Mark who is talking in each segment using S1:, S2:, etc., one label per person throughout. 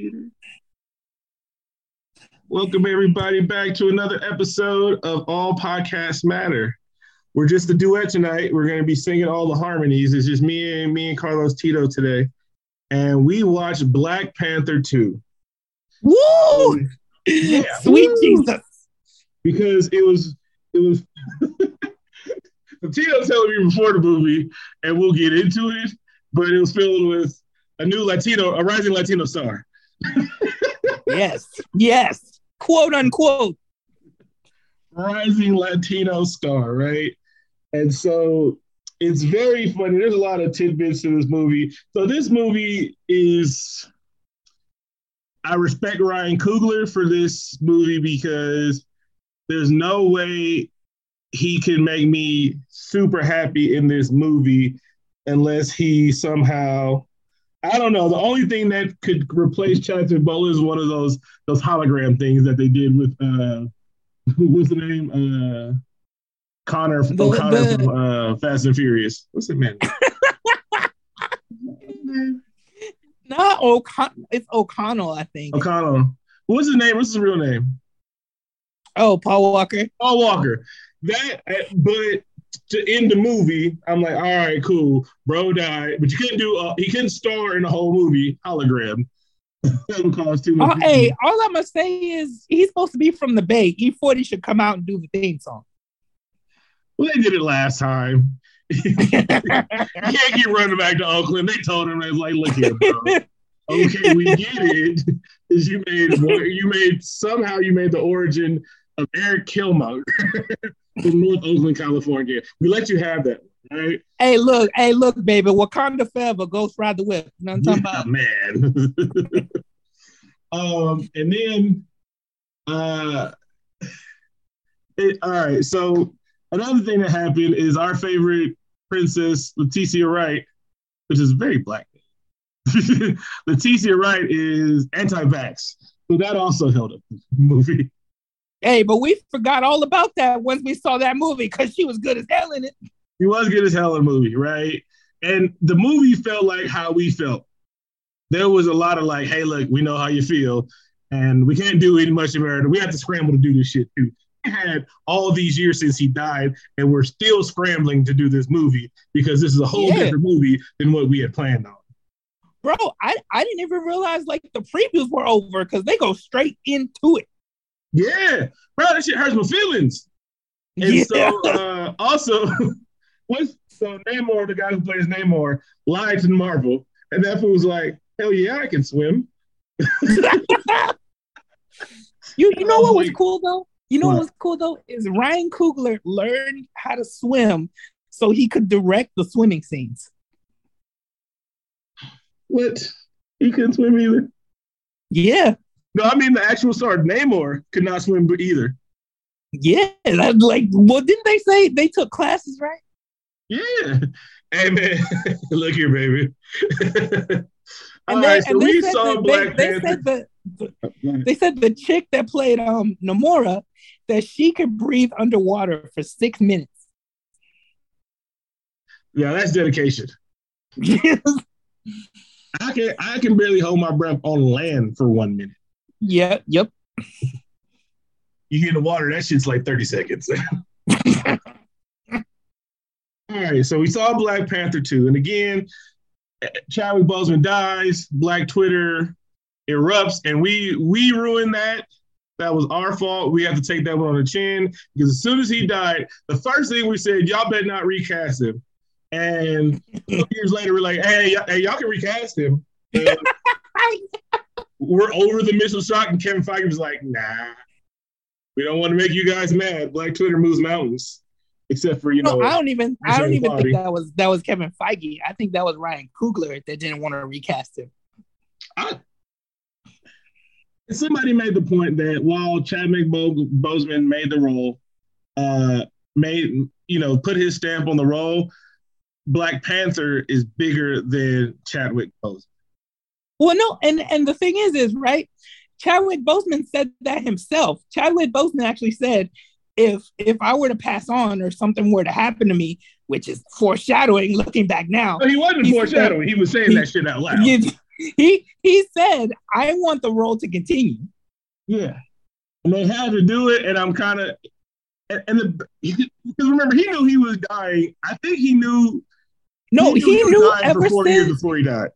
S1: computer. Welcome everybody back to another episode of All Podcasts Matter. We're just a duet tonight. We're going to be singing all the harmonies. It's just me and me and Carlos Tito today, and we watched Black Panther two.
S2: Woo! Oh, yeah, sweet woo! Jesus!
S1: Because it was it was. Tito telling me before the movie, and we'll get into it. But it was filled with a new Latino, a rising Latino star.
S2: yes, yes, quote unquote.
S1: Rising Latino star, right? And so it's very funny. There's a lot of tidbits to this movie. So this movie is I respect Ryan Coogler for this movie because there's no way he can make me super happy in this movie unless he somehow I don't know. The only thing that could replace Chadwick Boseman is one of those those hologram things that they did with uh what's the name? Uh Connor O'Connor the... from uh Fast and Furious. What's the man?
S2: Not O'Connell. It's O'Connell, I think.
S1: O'Connell. What's his name? What's his real name?
S2: Oh, Paul Walker.
S1: Paul Walker. That, but to end the movie, I'm like, all right, cool. Bro died, but you couldn't do. Uh, he couldn't star in the whole movie hologram.
S2: that would cost too much. Oh, hey, all I'm gonna say is he's supposed to be from the Bay. E40 should come out and do the theme song.
S1: Well, they did it last time. you can't keep running back to Oakland. They told him, they was like, look here, bro. okay, we get it. Is you made you made somehow you made the origin of Eric Killmonger from North Oakland, California. We let you have that, right?
S2: Hey, look, hey, look, baby, Wakanda forever, Ghost Ride the Whip. You know what I'm talking
S1: yeah, about? man. um, and then, uh, it, all right. So another thing that happened is our favorite princess, Letitia Wright, which is very black. Letitia Wright is anti-vax, so that also held up the movie.
S2: Hey, but we forgot all about that once we saw that movie because she was good as hell in it.
S1: He was good as hell in the movie, right? And the movie felt like how we felt. There was a lot of like, hey, look, we know how you feel, and we can't do any much America. We have to scramble to do this shit too. We had all these years since he died, and we're still scrambling to do this movie because this is a whole yeah. different movie than what we had planned on.
S2: Bro, I, I didn't even realize like the previews were over because they go straight into it.
S1: Yeah, bro, that shit hurts my feelings. And yeah. so, uh, also, what's so Namor, the guy who plays Namor, lied to Marvel, and that fool was like, "Hell yeah, I can swim."
S2: you you know what was cool though? You know what? what was cool though is Ryan Coogler learned how to swim so he could direct the swimming scenes.
S1: What? He couldn't swim either.
S2: Yeah.
S1: No, I mean the actual star Namor could not swim either.
S2: Yeah, that, like, well, didn't they say they took classes, right?
S1: Yeah. Hey man, look here, baby. All they, right, so we saw
S2: the,
S1: Black
S2: they, Panther. They said, the, the, they said the chick that played um Namora that she could breathe underwater for six minutes.
S1: Yeah, that's dedication. I can I can barely hold my breath on land for one minute.
S2: Yeah, yep.
S1: You get in the water, that shit's like 30 seconds. All right, so we saw Black Panther 2. And again, Chadwick Boseman dies, Black Twitter erupts, and we we ruined that. That was our fault. We have to take that one on the chin because as soon as he died, the first thing we said, y'all better not recast him. And years later, we're like, hey, y- hey, y'all can recast him. we're over the missile shock, and Kevin Feige was like, nah, we don't want to make you guys mad. Black Twitter moves mountains. Except for you know,
S2: no, I don't even I don't even think that was that was Kevin Feige. I think that was Ryan Coogler that didn't want to recast him. I,
S1: somebody made the point that while Chadwick Bo- Boseman made the role, uh, made you know put his stamp on the role, Black Panther is bigger than Chadwick Boseman.
S2: Well, no, and and the thing is, is right. Chadwick Boseman said that himself. Chadwick Boseman actually said, if if I were to pass on or something were to happen to me, which is foreshadowing looking back now.
S1: No, he wasn't he foreshadowing. Said, he was saying he, that shit out loud.
S2: He, he he said, "I want the role to continue."
S1: Yeah, and they had to do it, and I'm kind of and, and the because remember he knew he was dying. I think he knew.
S2: No, he knew, he knew ever
S1: four
S2: since
S1: years before he died.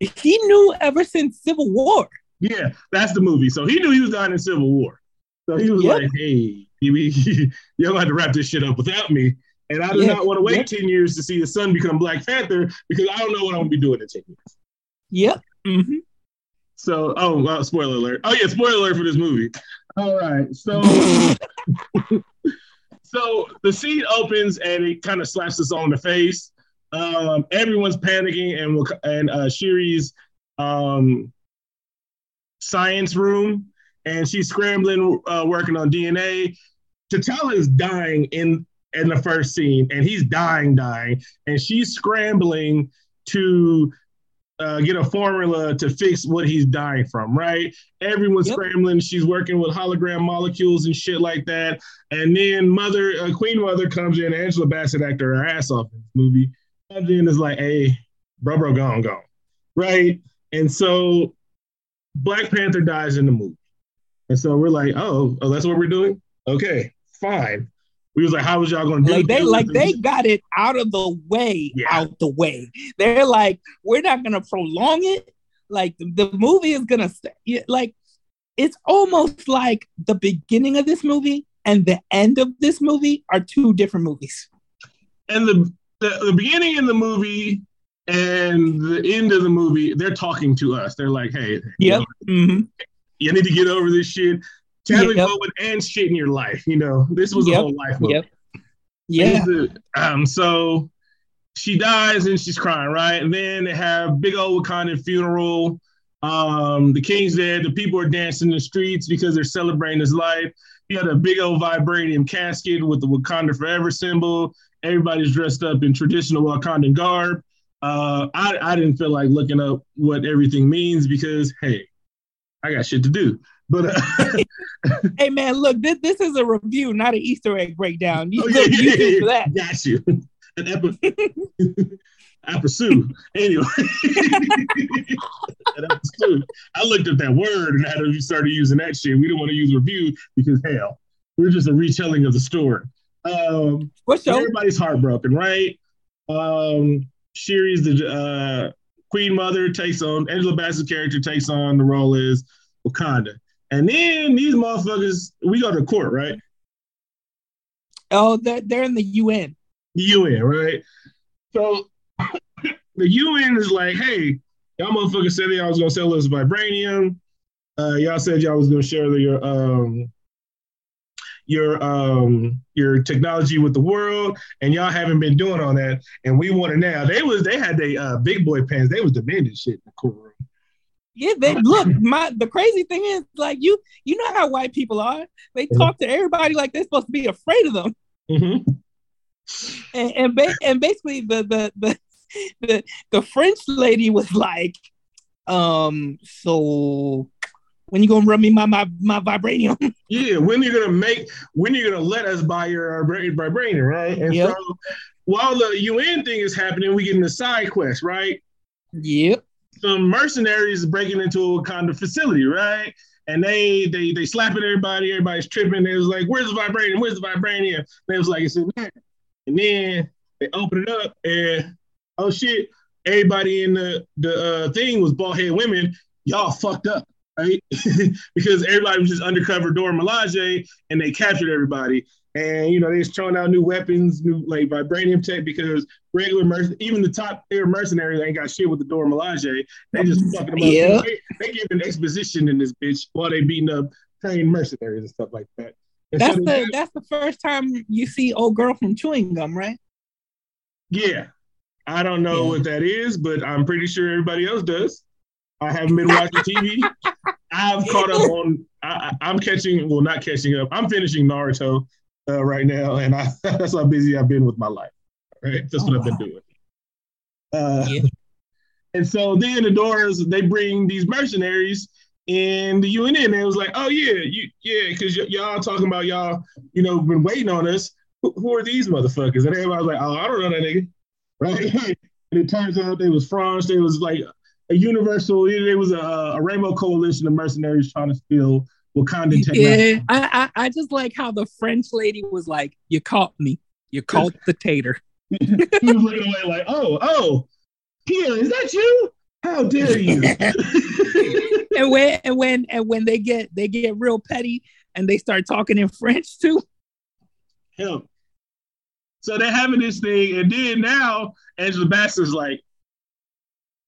S2: He knew ever since Civil War.
S1: Yeah, that's the movie. So he knew he was dying in Civil War. So he was yep. like, "Hey, you don't have to wrap this shit up without me." And I do yep. not want to wait yep. ten years to see his son become Black Panther because I don't know what I'm gonna be doing in ten years.
S2: Yep. Mm-hmm.
S1: So, oh, well, spoiler alert. Oh yeah, spoiler alert for this movie. All right, so so the scene opens and it kind of slaps us on the face. Um, everyone's panicking, and and uh, Shuri's um, science room, and she's scrambling, uh, working on DNA. T'Challa is dying in in the first scene, and he's dying, dying, and she's scrambling to uh, get a formula to fix what he's dying from, right? Everyone's yep. scrambling. She's working with hologram molecules and shit like that. And then Mother, uh, Queen Mother comes in. Angela Bassett acted her ass off in this movie. And then is like, hey, bro, bro, gone, gone, right? And so Black Panther dies in the movie. And so we're like, oh, oh, that's what we're doing? Okay, fine. We was like, how was y'all gonna do
S2: like they like they got it out of the way, yeah. out the way. They're like, we're not gonna prolong it. Like the, the movie is gonna stay. Like it's almost like the beginning of this movie and the end of this movie are two different movies.
S1: And the the, the beginning in the movie and the end of the movie, they're talking to us. They're like, hey,
S2: yep. you, know,
S1: mm-hmm. you need to get over this shit. Chadwick yep. And shit in your life. You know, this was yep. a whole life movie. Yep.
S2: Yeah.
S1: Um. So she dies and she's crying, right? And then they have big old Wakandan funeral. Um, the king's dead. The people are dancing in the streets because they're celebrating his life. He had a big old vibranium casket with the Wakanda Forever symbol. Everybody's dressed up in traditional Wakandan garb. Uh, I, I didn't feel like looking up what everything means because, hey, I got shit to do. But
S2: uh, hey, man, look, this, this is a review, not an Easter egg breakdown. You
S1: oh, yeah, yeah, yeah, that. Got you. An epi- I pursue. Anyway, I looked at that word and how we started using that shit. We didn't want to use review because hell, we're just a retelling of the story. Um,
S2: What's
S1: everybody's heartbroken, right? Um, Shuri's the uh, Queen Mother takes on Angela Bassett's character takes on the role as Wakanda. And then these motherfuckers, we go to court, right?
S2: Oh, they're, they're in the UN.
S1: The UN, right? So the UN is like, hey, y'all motherfuckers said y'all was gonna sell us vibranium. Uh, y'all said y'all was gonna share your um your um your technology with the world, and y'all haven't been doing all that. And we want it now. They was they had their uh, big boy pants. They was demanding shit in the courtroom.
S2: Yeah, they look. My the crazy thing is, like you, you know how white people are. They talk to everybody like they're supposed to be afraid of them.
S1: Mm-hmm.
S2: And and, ba- and basically, the, the the the the French lady was like, um, so when you gonna run me my my, my vibranium?
S1: yeah, when you gonna make when you gonna let us buy your vibranium, right? And yep. so while the UN thing is happening, we get in the side quest, right?
S2: Yep
S1: some mercenaries breaking into a of facility, right? And they they they slapping everybody, everybody's tripping. They was like, "Where's the vibranium? Where's the vibranium?" They was like, "It's in there." And then they open it up, and oh shit, everybody in the the uh, thing was bald head women. Y'all fucked up, right? because everybody was just undercover Dora Milaje, and they captured everybody. And you know, they just throwing out new weapons, new like vibranium tech because regular merc- even the top tier mercenaries ain't got shit with the Dora Milaje. They just fucking them
S2: yeah.
S1: up. They, they an exposition in this bitch while they beating up trained mercenaries and stuff like that.
S2: And that's so the that's the first time you see old girl from chewing gum, right?
S1: Yeah. I don't know yeah. what that is, but I'm pretty sure everybody else does. I haven't been watching TV. I've caught up on. I, am catching. Well, not catching up. I'm finishing Naruto uh, right now, and I, that's how busy I've been with my life. Right, that's what oh, I've been doing. Uh, yeah. And so then the doors they bring these mercenaries in the UNN. And it was like, oh yeah, you yeah, because y- y'all talking about y'all, you know, been waiting on us. Who, who are these motherfuckers? And everybody was like, oh, I don't know that nigga, right? and it turns out they was France. They was like a universal. It was a, a rainbow coalition of mercenaries trying to steal Wakandan technology.
S2: Yeah, I, I, I just like how the French lady was like, "You caught me. You caught the tater."
S1: he was looking away like, "Oh, oh, Kia, is that you? How dare you?"
S2: and when and when and when they get they get real petty and they start talking in French too.
S1: Him. So they're having this thing, and then now Angela Bassett's like,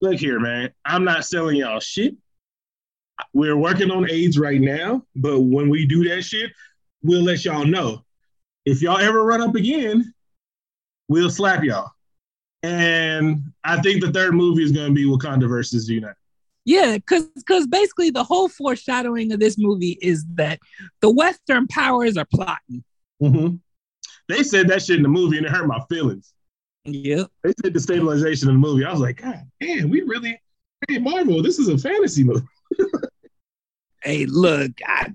S1: "Look here, man. I'm not selling y'all shit we're working on AIDS right now, but when we do that shit, we'll let y'all know. If y'all ever run up again, we'll slap y'all. And I think the third movie is going to be Wakanda versus United.
S2: Yeah, because because basically the whole foreshadowing of this movie is that the Western powers are plotting.
S1: Mm-hmm. They said that shit in the movie, and it hurt my feelings.
S2: Yeah,
S1: they said the stabilization in the movie. I was like, God damn, we really, hey Marvel, this is a fantasy movie.
S2: hey, look, I,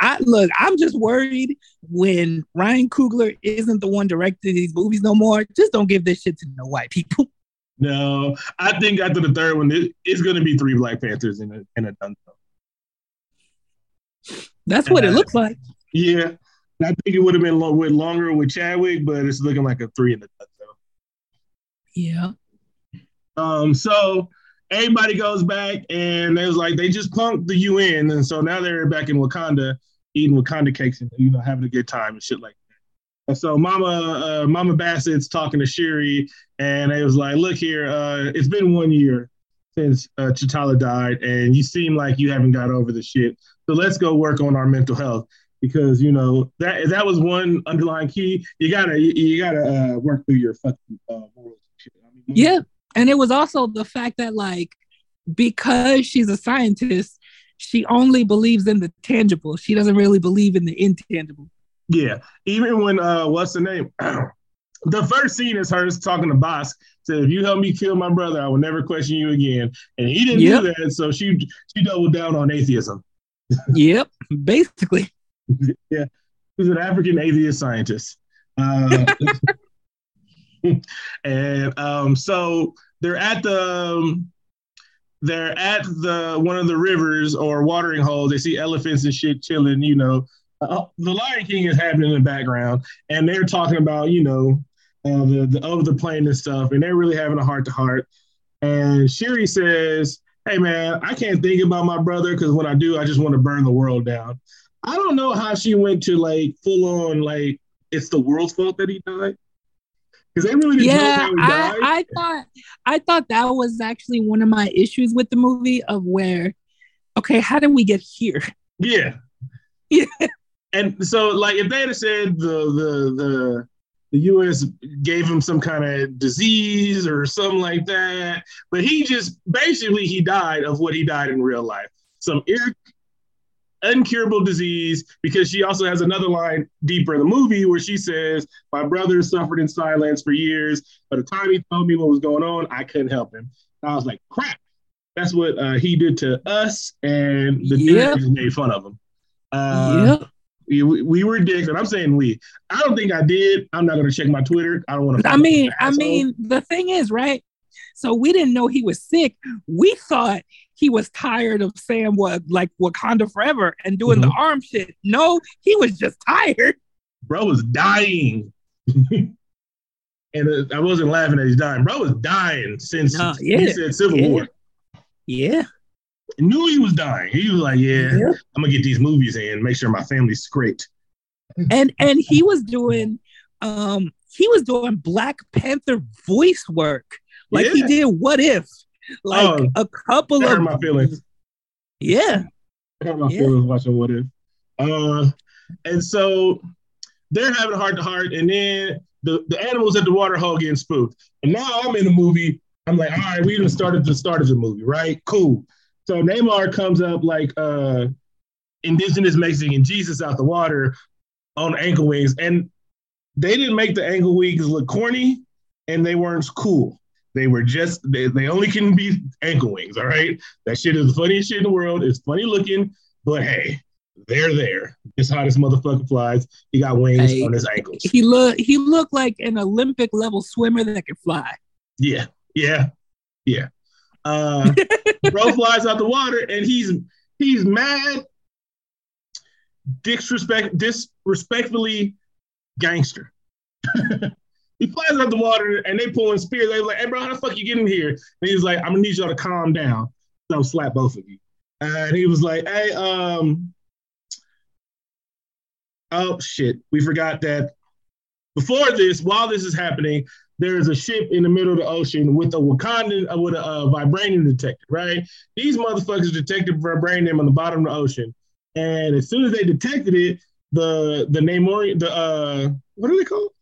S2: I look, I'm just worried when Ryan Coogler isn't the one directing these movies no more. Just don't give this shit to no white people.
S1: No, I think after the third one, it, it's going to be three Black Panthers in a in a done.
S2: That's what uh, it looks like.
S1: Yeah, I think it would have been with longer with Chadwick, but it's looking like a three in the done.
S2: Yeah.
S1: Um. So everybody goes back and it was like they just punked the UN, and so now they're back in Wakanda eating Wakanda cakes and you know having a good time and shit like that. And so Mama uh, Mama Bassett's talking to Shuri, and it was like, "Look here, uh, it's been one year since uh, T'Challa died, and you seem like you haven't got over the shit. So let's go work on our mental health." Because you know that that was one underlying key. You gotta you, you gotta uh, work through your fucking uh.
S2: Mean, yeah, and it was also the fact that, like, because she's a scientist, she only believes in the tangible. She doesn't really believe in the intangible.
S1: Yeah. Even when, uh, what's the name? the first scene is her talking to Bast. Said, if you help me kill my brother, I will never question you again. And he didn't yep. do that. So she she doubled down on atheism.
S2: yep. Basically.
S1: yeah. He's an African atheist scientist. Uh, and um, so they're at the um, they're at the one of the rivers or watering holes. They see elephants and shit chilling. You know, uh, the Lion King is happening in the background, and they're talking about you know uh, the the over the plane and stuff, and they're really having a heart to heart. And Shuri says, "Hey man, I can't think about my brother because when I do, I just want to burn the world down." I don't know how she went to like full on like it's the world's fault that he died because they really didn't yeah, know how he
S2: died. I, I thought I thought that was actually one of my issues with the movie of where, okay, how did we get here?
S1: Yeah, yeah. And so, like, if they had said the the the the U.S. gave him some kind of disease or something like that, but he just basically he died of what he died in real life, some ear incurable disease because she also has another line deeper in the movie where she says, My brother suffered in silence for years. By the time he told me what was going on, I couldn't help him. And I was like, crap. That's what uh, he did to us, and the yep. made fun of him. Uh, yep. We, we were dicks, and I'm saying we. I don't think I did. I'm not going to check my Twitter. I don't want to.
S2: I mean, I mean, the thing is, right? So we didn't know he was sick. We thought he was tired of saying what like Wakanda forever and doing mm-hmm. the arm shit. No, he was just tired.
S1: Bro was dying. and uh, I wasn't laughing at he's dying. Bro was dying since no, yeah, he said Civil
S2: yeah.
S1: War.
S2: Yeah.
S1: I knew he was dying. He was like, yeah, yeah, I'm gonna get these movies in, make sure my family's straight.
S2: And and he was doing um he was doing Black Panther voice work. Like yeah. he did what if? Like oh, a couple of
S1: my feelings.
S2: Yeah.
S1: I my yeah. feelings watching what if. Uh and so they're having a heart to heart, and then the, the animals at the water hole getting spooked. And now I'm in the movie. I'm like, all right, we even started the start of the movie, right? Cool. So Namor comes up like uh indigenous Mexican Jesus out the water on ankle wings. And they didn't make the ankle wings look corny and they weren't cool. They were just they, they only can be ankle wings. All right, that shit is the funniest shit in the world. It's funny looking, but hey, they're there. It's This hottest motherfucker flies. He got wings hey, on his ankles.
S2: He look he looked like an Olympic level swimmer that could fly.
S1: Yeah, yeah, yeah. Uh, bro flies out the water, and he's he's mad, disrespect, disrespectfully gangster. he flies out the water, and they pull in spears. They're like, "Hey, bro, how the fuck you get in here?" And he's like, "I'm gonna need y'all to calm down. So I'll slap both of you." And he was like, "Hey, um." Oh shit! We forgot that before this, while this is happening, there's a ship in the middle of the ocean with a Wakandan uh, with a uh, vibranium detector, right? These motherfuckers detected vibranium on the bottom of the ocean, and as soon as they detected it, the the Namor the uh what are they called?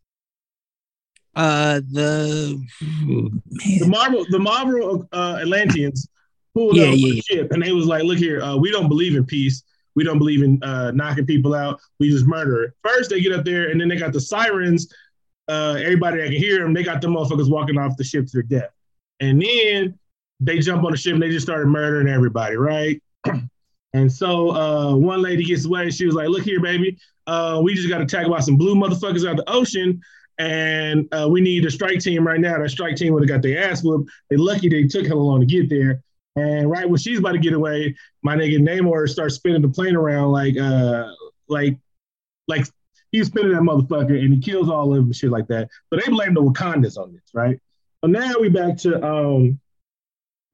S2: Uh, the
S1: man. the Marvel the Marvel uh, Atlanteans pulled yeah, up yeah, the yeah. ship, and they was like, "Look here, uh, we don't believe in peace. We don't believe in uh, knocking people out. We just murder." First, they get up there, and then they got the sirens uh, everybody that can hear them, they got the motherfuckers walking off the ship to their death. And then they jump on the ship and they just started murdering everybody, right? and so uh, one lady gets away. She was like, "Look here, baby, uh, we just got attacked by some blue motherfuckers out the ocean, and uh, we need a strike team right now. That strike team would have got their ass whooped. They lucky they took hella long to get there. And right when she's about to get away, my nigga Namor starts spinning the plane around like uh like like he's spinning that motherfucker and he kills all of them shit like that. So they blame the Wakandans on this, right? So now we back to um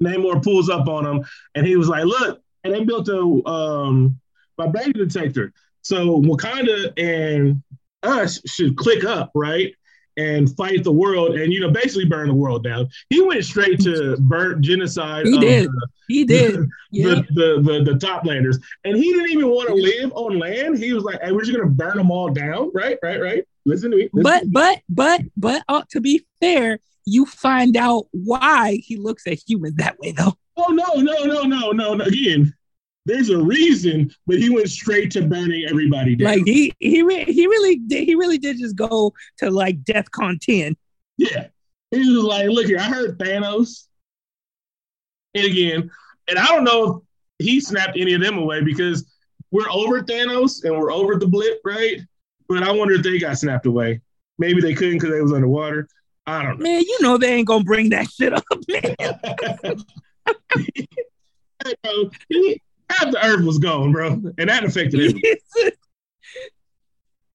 S1: Namor pulls up on him and he was like, look, and they built a um vibrator detector. So Wakanda and us should click up, right? and fight the world and you know basically burn the world down. He went straight to burn genocide.
S2: He did. The, he did.
S1: The, yeah. the, the, the, the top landers, and he didn't even want to live on land. He was like, "Hey, we're just gonna burn them all down." Right, right, right. Listen to me.
S2: Listen but to me. but but but uh, to be fair, you find out why he looks at humans that way, though.
S1: Oh no no no no no! no. Again, there's a reason, but he went straight to burning everybody down.
S2: Like he he re- he really did he really did just go to like Death 10.
S1: Yeah. He was like, look here, I heard Thanos. And again, and I don't know if he snapped any of them away because we're over Thanos and we're over the blip, right? But I wonder if they got snapped away. Maybe they couldn't because they was underwater. I don't know.
S2: Man, you know they ain't gonna bring that shit up, man.
S1: half the earth was gone, bro, and that affected everything.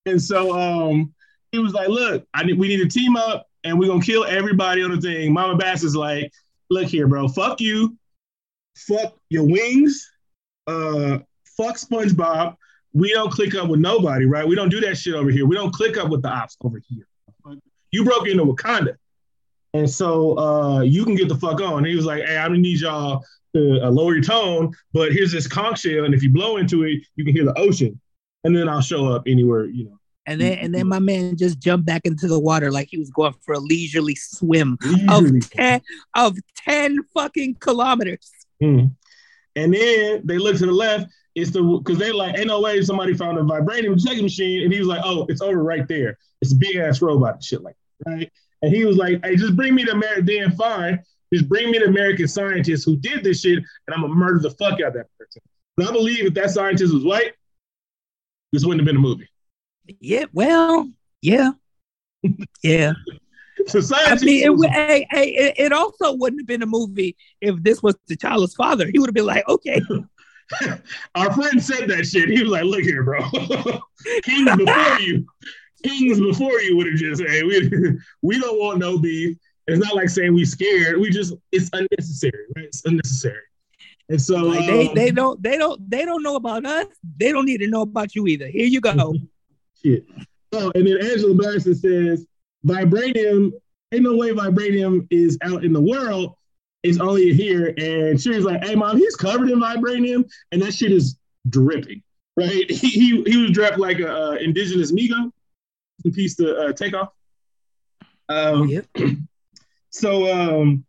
S1: and so um, he was like, "Look, I need, we need to team up, and we're gonna kill everybody on the thing." Mama Bass is like, "Look here, bro, fuck you, fuck your wings, uh, fuck SpongeBob. We don't click up with nobody, right? We don't do that shit over here. We don't click up with the ops over here. You broke into Wakanda." And so uh, you can get the fuck on. And he was like, hey, I'm gonna need y'all to uh, lower your tone, but here's this conch shell, and if you blow into it, you can hear the ocean, and then I'll show up anywhere, you know.
S2: And then, and then my man just jumped back into the water like he was going for a leisurely swim leisurely. of ten of ten fucking kilometers.
S1: Mm. And then they look to the left. It's the because they like, ain't no way somebody found a vibranium checking machine, and he was like, oh, it's over right there. It's a big ass robot and shit like that, right. And he was like, hey, just bring me the then fine. Just bring me the American scientist who did this shit, and I'm gonna murder the fuck out of that person. But I believe if that scientist was white, this wouldn't have been a movie.
S2: Yeah, well, yeah, yeah.
S1: so
S2: I mean, it, was, hey, hey, it, it, also wouldn't have been a movie if this was T'Challa's father. He would have been like, okay.
S1: Our friend said that shit. He was like, "Look here, bro. Kings before you, kings before you would have just, hey, we we don't want no beef. It's not like saying we scared. We just it's unnecessary, right? It's unnecessary. And so
S2: like they um, they don't they don't they don't know about us. They don't need to know about you either. Here you go.
S1: Shit. Oh, and then Angela Blackson says vibranium. Ain't no way vibranium is out in the world. It's only here. And she was like, "Hey, mom, he's covered in vibranium, and that shit is dripping." Right? He he, he was dressed like a uh, indigenous Migo. Piece to uh, take off. Um, yep. So um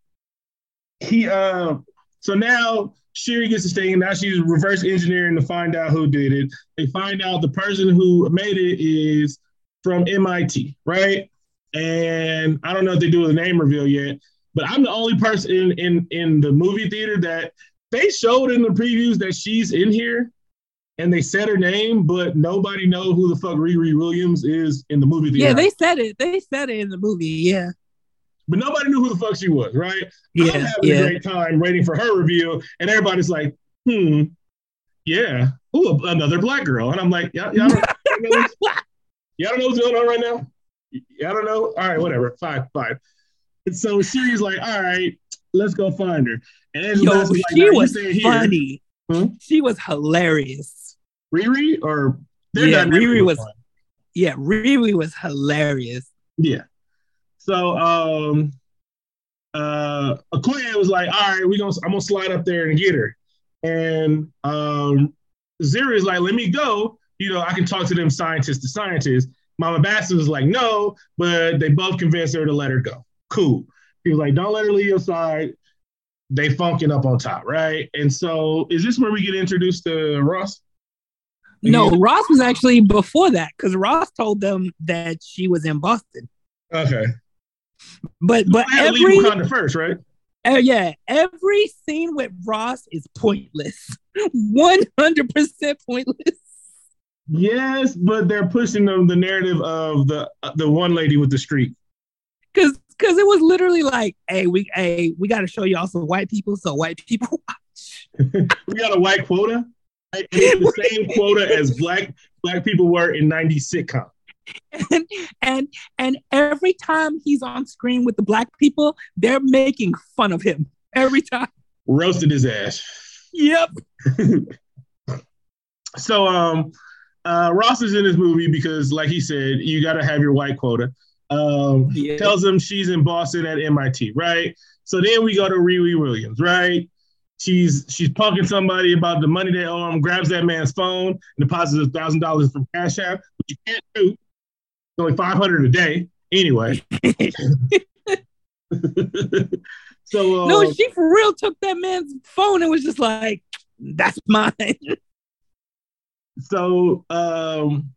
S1: he uh so now Shuri gets to stay and now she's reverse engineering to find out who did it. They find out the person who made it is from MIT, right? And I don't know if they do a name reveal yet, but I'm the only person in in in the movie theater that they showed in the previews that she's in here and they said her name, but nobody know who the fuck Riri Williams is in the movie theater.
S2: Yeah, they said it. They said it in the movie. Yeah.
S1: But nobody knew who the fuck she was, right?
S2: Yeah,
S1: I'm having
S2: yeah.
S1: a great time waiting for her reveal, and everybody's like, hmm, yeah, ooh, another black girl, and I'm like, y'all, y'all, don't, y'all, don't know what's going on right now. Y'all don't know. All right, whatever, fine, fine. And so she's like, all right, let's go find her. And Angela
S2: Yo,
S1: like,
S2: she was
S1: stay here."
S2: funny.
S1: Hmm?
S2: She was hilarious.
S1: Riri or
S2: Yeah, Riri was-
S1: fun.
S2: Yeah, Riri was hilarious.
S1: Yeah. So um uh Okoye was like, all right, we gonna I'm gonna slide up there and get her. And um Shuri is like, let me go. You know, I can talk to them scientists to scientists. Mama Bastard was like, no, but they both convinced her to let her go. Cool. He was like, don't let her leave your side. They funking up on top, right? And so is this where we get introduced to Ross?
S2: No,
S1: Yeah.
S2: Ross was actually before that because Ross told them that she was in Boston.
S1: Okay.
S2: But but
S1: I had to
S2: every
S1: Wakanda first, right?
S2: uh, yeah, every scene with Ross is pointless. One hundred percent pointless.
S1: Yes, but they're pushing them the narrative of the the one lady with the streak.
S2: Cause cause it was literally like, hey, we hey, we gotta show y'all some white people so white people watch.
S1: We got a white quota. it's the same quota as black black people were in '90s sitcom.
S2: And and and every time he's on screen with the black people, they're making fun of him every time.
S1: Roasted his ass.
S2: Yep.
S1: So um uh Ross is in this movie because like he said, you gotta have your white quota. Um
S2: Yeah.
S1: tells him she's in Boston at MIT, right? So then we go to Riri Williams, right? She's she's punking somebody about the money they owe him, grabs that man's phone, and deposits a thousand dollars from Cash App, which you can't do. It's only five hundred a day, anyway. so uh,
S2: no, she for real took that man's phone and was just like, "That's mine."
S1: so um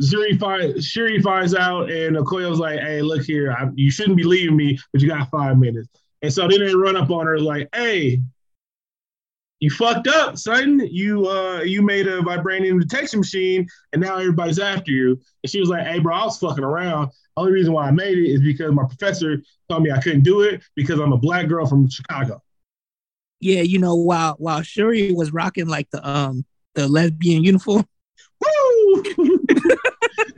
S1: Shuri finds Shuri finds out, and Okoye's like, "Hey, look here, I, you shouldn't be leaving me, but you got five minutes." And so then they run up on her like, "Hey, you fucked up, son. You uh you made a vibranium detection machine, and now everybody's after you." And she was like, "Hey, bro, I was fucking around. Only reason why I made it is because my professor told me I couldn't do it because I'm a black girl from Chicago."
S2: yeah, you know, while while Shuri was rocking like the um the lesbian uniform.
S1: Woo!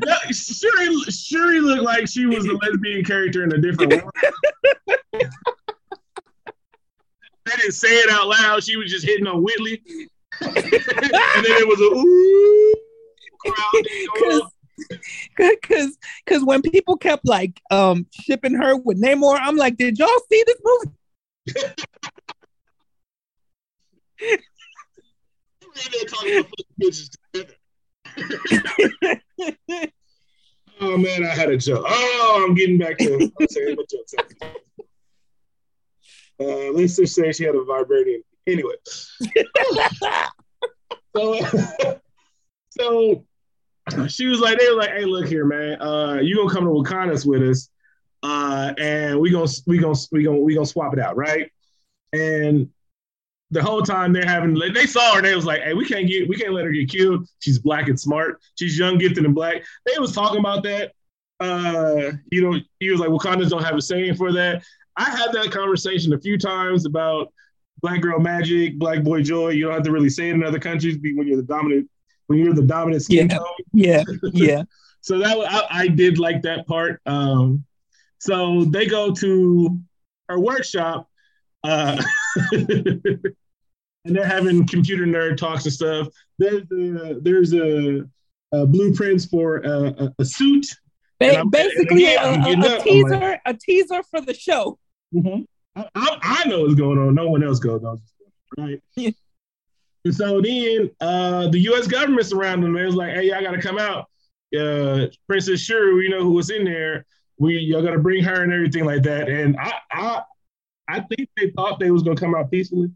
S1: No, Shuri, Shuri looked like she was a lesbian character in a different world. they didn't say it out loud. She was just hitting on Whitley. and then it was a ooh crowd.
S2: Cause, cause, cause when people kept like um shipping her with Namor, I'm like, did y'all see this movie?
S1: They're talking about bitches together. Oh man, I had a joke. Oh, I'm getting back to I'm saying my jokes. Uh, let's just say she had a vibranium. Anyway, so so she was like, they were like, hey, look here, man. Uh, you gonna come to Wakanda's with us, uh, and we gonna we gonna we gonna we gonna swap it out, right? And the whole time they're having they saw her they was like, hey, we can't get we can't let her get killed. She's black and smart. She's young, gifted, and black. They was talking about that. Uh, you know, he was like, Wakandans don't have a saying for that. I had that conversation a few times about black girl magic, black boy joy. You don't have to really say it in other countries when you're the dominant when you're the dominant skin
S2: Yeah.
S1: tone.
S2: yeah, yeah.
S1: So that I, I did like that part. Um, so they go to her workshop, uh, and they're having computer nerd talks and stuff. There's a, there's a, a blueprints for a, a, suit.
S2: Ba- basically, a, a,
S1: up,
S2: a
S1: I'm
S2: teaser,
S1: like-
S2: a teaser for the show.
S1: I, I, I know what's going on. No one else goes on. Right.
S2: Yeah.
S1: And so then uh, the U.S. government surrounded them. It was like, hey, y'all got to come out. Uh, Princess Shuri, we know who was in there. We y'all got to bring her and everything like that. And I, I, I think they thought they was gonna come out peacefully.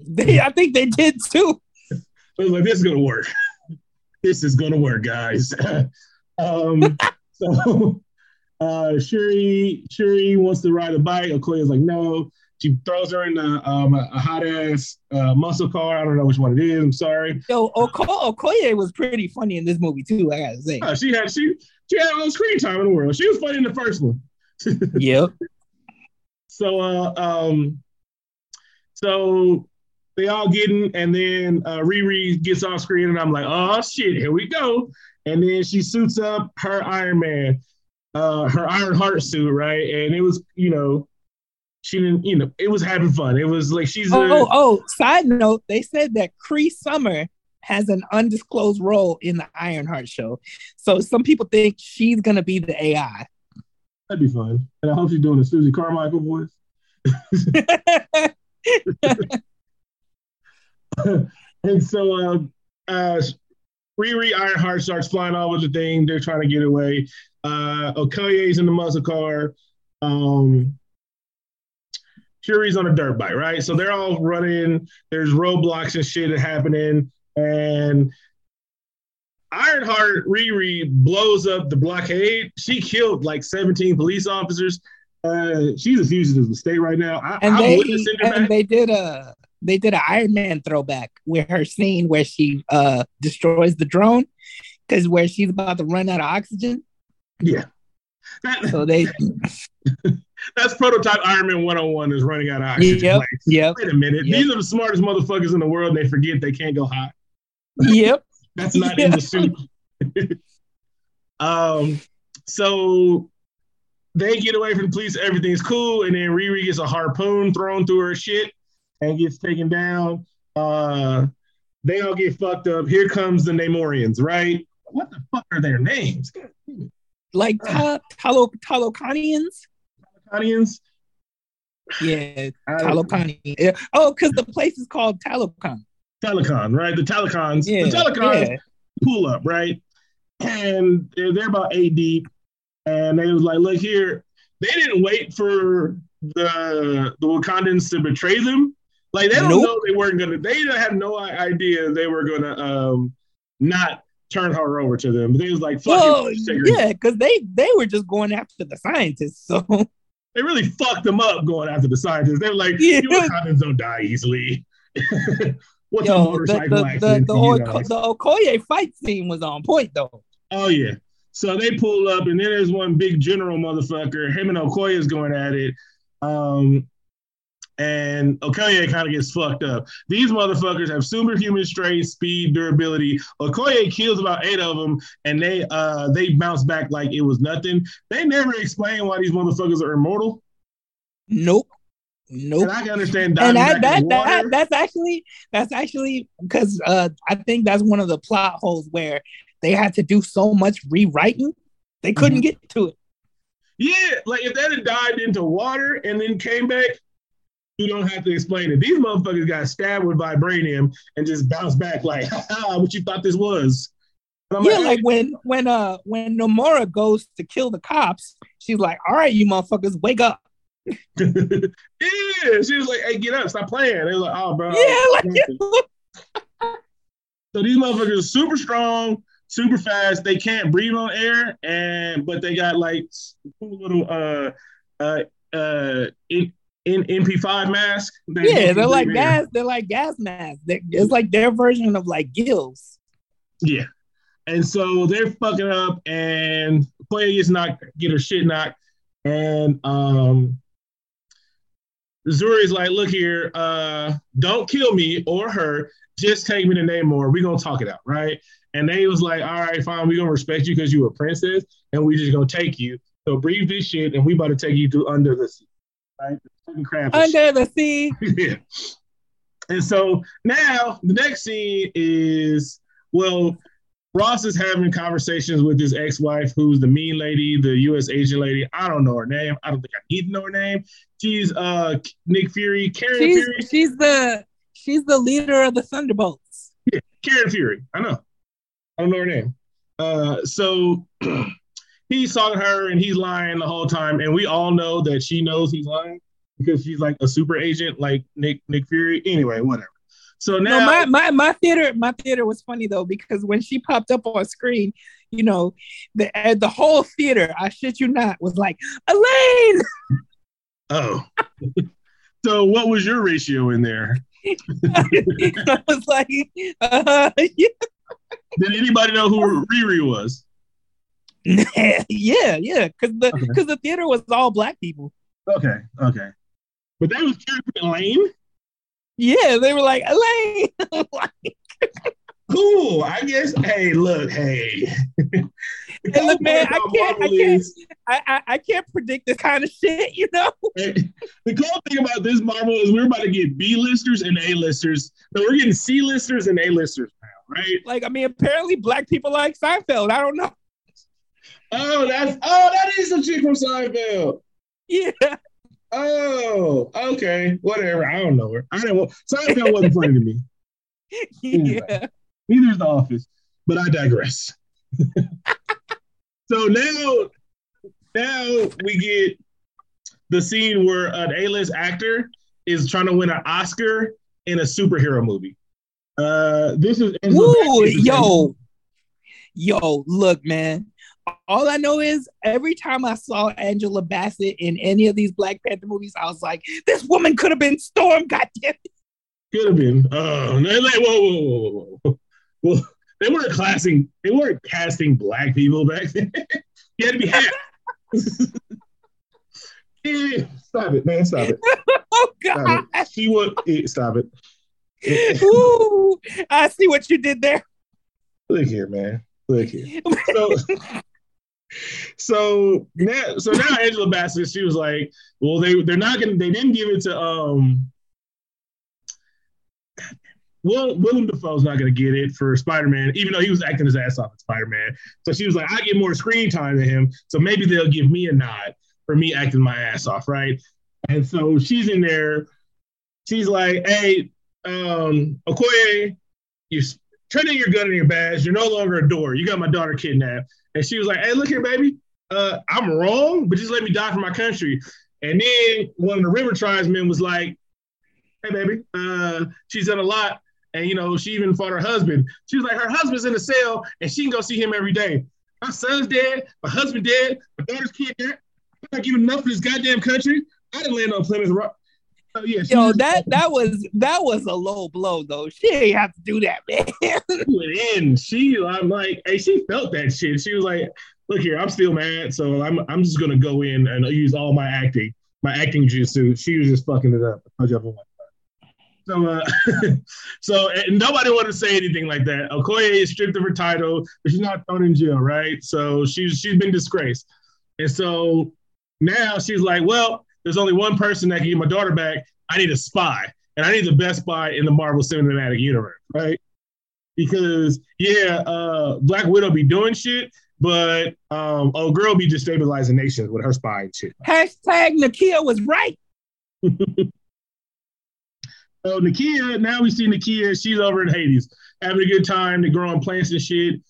S2: They, I think they did too.
S1: Was like, this is gonna work. this is gonna work, guys. um, so uh, Shuri, Shuri wants to ride a bike. Okoye's like, no. She throws her in a, um, a, hot ass uh, muscle car. I don't know which one it is. I'm sorry.
S2: Yo, Oko- Okoye was pretty funny in this movie too. I gotta say.
S1: Uh, she had she she had all screen time in the world. She was funny in the first one.
S2: Yep.
S1: so uh, um, so they all getting, and then uh, Riri gets off screen, and I'm like, oh shit, here we go. And then she suits up her Iron Man, uh, her Iron Heart suit, right? And it was, you know, she didn't, you know, it was having fun. It was like she's.
S2: Oh, a, oh, oh, side note, they said that Cree Summer has an undisclosed role in the Ironheart show. So some people think she's gonna be the AI.
S1: That'd be fun. And I hope she's doing a Susie Carmichael voice. and so uh, uh, Riri Ironheart starts flying all over the thing. They're trying to get away. Uh, Okoye's in the muscle car. Um, Shuri's on a dirt bike, right? So they're all running. There's roadblocks and shit happening. And Ironheart Riri blows up the blockade. She killed like 17 police officers. Uh, she's a fugitive of the state right now. I,
S2: and, they, and they did a they did an Iron Man throwback with her scene where she uh destroys the drone because where she's about to run out of oxygen.
S1: Yeah.
S2: That, so they
S1: that's prototype Iron Man 101 is running out of oxygen.
S2: Yep. Like, yep.
S1: Wait a minute. Yep. These are the smartest motherfuckers in the world. They forget they can't go high.
S2: Yep.
S1: that's not yep. in the suit. um so they get away from the police, everything's cool, and then Riri gets a harpoon thrown through her shit and gets taken down. Uh, they all get fucked up. Here comes the Namorians, right? What the fuck are their names?
S2: Like uh, Talo Talokanians?
S1: Talokanians?
S2: Yeah, Talokani. Oh, because the place is called Talokan.
S1: Telecon, right? The Telecons. Yeah, the Telecons yeah. pull up, right? And they're, they're about eight deep. And they was like, look here, they didn't wait for the the Wakandans to betray them. Like they don't nope. know they weren't gonna. They had no idea they were gonna um not turn her over to them. But they was like, "Fuck well,
S2: it, yeah," because they they were just going after the scientists. So
S1: they really fucked them up going after the scientists. They were like, yeah. "You Wakandans don't die easily."
S2: What's Yo, a motorcycle the, the? The, the, the Okoye fight scene was on point though.
S1: Oh yeah. So they pull up, and then there's one big general motherfucker. Him and Okoye is going at it. Um, and Okoye kind of gets fucked up. These motherfuckers have superhuman strength, speed, durability. Okoye kills about eight of them, and they uh they bounce back like it was nothing. They never explain why these motherfuckers are immortal.
S2: Nope. Nope.
S1: And I can understand that.
S2: and that, that, that, that's actually that's actually because uh I think that's one of the plot holes where they had to do so much rewriting they couldn't mm-hmm. get to it.
S1: Yeah, like if that had died into water and then came back, you don't have to explain it. These motherfuckers got stabbed with vibranium and just bounced back like, what you thought this was.
S2: Yeah, like, like when when uh when Namora goes to kill the cops, she's like, "All right, you motherfuckers, wake up."
S1: yeah, she was like, "Hey, get up, stop playing." They were like, "Oh, bro."
S2: Yeah,
S1: like. so these motherfuckers are super strong, super fast. They can't breathe on air, and but they got like cool little uh uh uh in, in MP5 mask.
S2: Yeah, they're like gas. They're like gas masks. They're, it's like their version of like gills.
S1: Yeah, and so they're fucking up, and player gets knocked, get her shit knocked, and um. Shuri's like, look here, uh, don't kill me or her. Just take me to Namor. We're gonna talk it out, right? And they was like, all right, fine, we're gonna respect you because you a princess, and we just gonna take you. So breathe this shit, and we about to take you to under the sea, right?
S2: Under the sea.
S1: yeah. And so now the next scene is well, Ross is having conversations with his ex-wife, who's the mean lady, the U.S. agent lady. I don't know her name. I don't think I need to know her name. She's uh Nick Fury, Karen
S2: she's,
S1: Fury.
S2: She's the she's the leader of the Thunderbolts.
S1: Yeah, Karen Fury. I know. I don't know her name. Uh, so he's talking to her and he's lying the whole time, and we all know that she knows he's lying because she's like a super agent, like Nick Nick Fury. Anyway, whatever. So now,
S2: no, my, my my theater my theater was funny though because when she popped up on screen, you know, the uh, the whole theater, I shit you not, was like Elaine.
S1: Oh, so what was your ratio in there?
S2: I was like, uh, yeah.
S1: Did anybody know who Riri was?
S2: yeah, yeah, because the because okay. the theater was all black people.
S1: Okay, okay. but they was to put
S2: Yeah, they were like Elaine.
S1: like, cool. I guess. Hey, look. Hey.
S2: hey, look, man. I can't. I can't. I, I, I, can't predict this kind of shit. You know.
S1: the cool thing about this Marvel is we're about to get B listers and A listers. No, we're getting C listers and A listers now, right?
S2: Like, I mean, apparently black people like Seinfeld. I don't know.
S1: Oh, that's oh, that is a chick from Seinfeld.
S2: Yeah.
S1: Oh, okay. Whatever. I don't know her. I don't. Seinfeld wasn't funny to me. Yeah. Neither is The Office, but I digress. so now, now we get the scene where an A-list actor is trying to win an Oscar in a superhero movie. Uh, this is
S2: Ooh, yo, yo, look, man. All I know is every time I saw Angela Bassett in any of these Black Panther movies, I was like, this woman could have been Storm, goddamn it.
S1: Could have been. Uh, oh, like, whoa, whoa, whoa, whoa, whoa. Well, they weren't classing, They weren't casting black people back then. you had to be half. yeah, stop it, man! Stop it.
S2: oh God!
S1: Stop She would stop it.
S2: Ooh, I see what you did there.
S1: Look here, man. Look here. So, so now, so now Angela Bassett, she was like, "Well, they they're not gonna. They didn't give it to um Will, Willem Dafoe's not going to get it for Spider Man, even though he was acting his ass off at Spider Man. So she was like, I get more screen time than him. So maybe they'll give me a nod for me acting my ass off, right? And so she's in there. She's like, hey, um, Okoye, you in your gun and your badge. You're no longer a Dora. You got my daughter kidnapped. And she was like, hey, look here, baby. Uh, I'm wrong, but just let me die for my country. And then one of the river tribesmen was like, hey, baby, uh, she's done a lot and you know, she even fought her husband. She was like, her husband's in the cell, and she can go see him every day. My son's dead, my husband dead, my daughter's kid. I'm not giving enough for this goddamn country. I didn't land on Plymouth Rock.
S2: Oh, yeah, Yo, that that was that was a low blow though. She ain't have to do that, man.
S1: she went in. She, I'm like, hey, she felt that shit. She was like, look here, I'm still mad, so I'm I'm just gonna go in and use all my acting, my acting jutsu. She was just fucking it up. So, uh, so nobody wanted to say anything like that. Okoye is stripped of her title, but she's not thrown in jail, right? So she's she's been disgraced, and so now she's like, well, there's only one person that can get my daughter back. I need a spy, and I need the best spy in the Marvel Cinematic Universe, right? Because yeah, uh, Black Widow be doing shit, but um, oh girl be destabilizing nations with her spy and shit.
S2: Hashtag Nakia was right.
S1: So Nakia, now we see Nakia, she's over in Haiti, having a good time. They're growing plants and shit.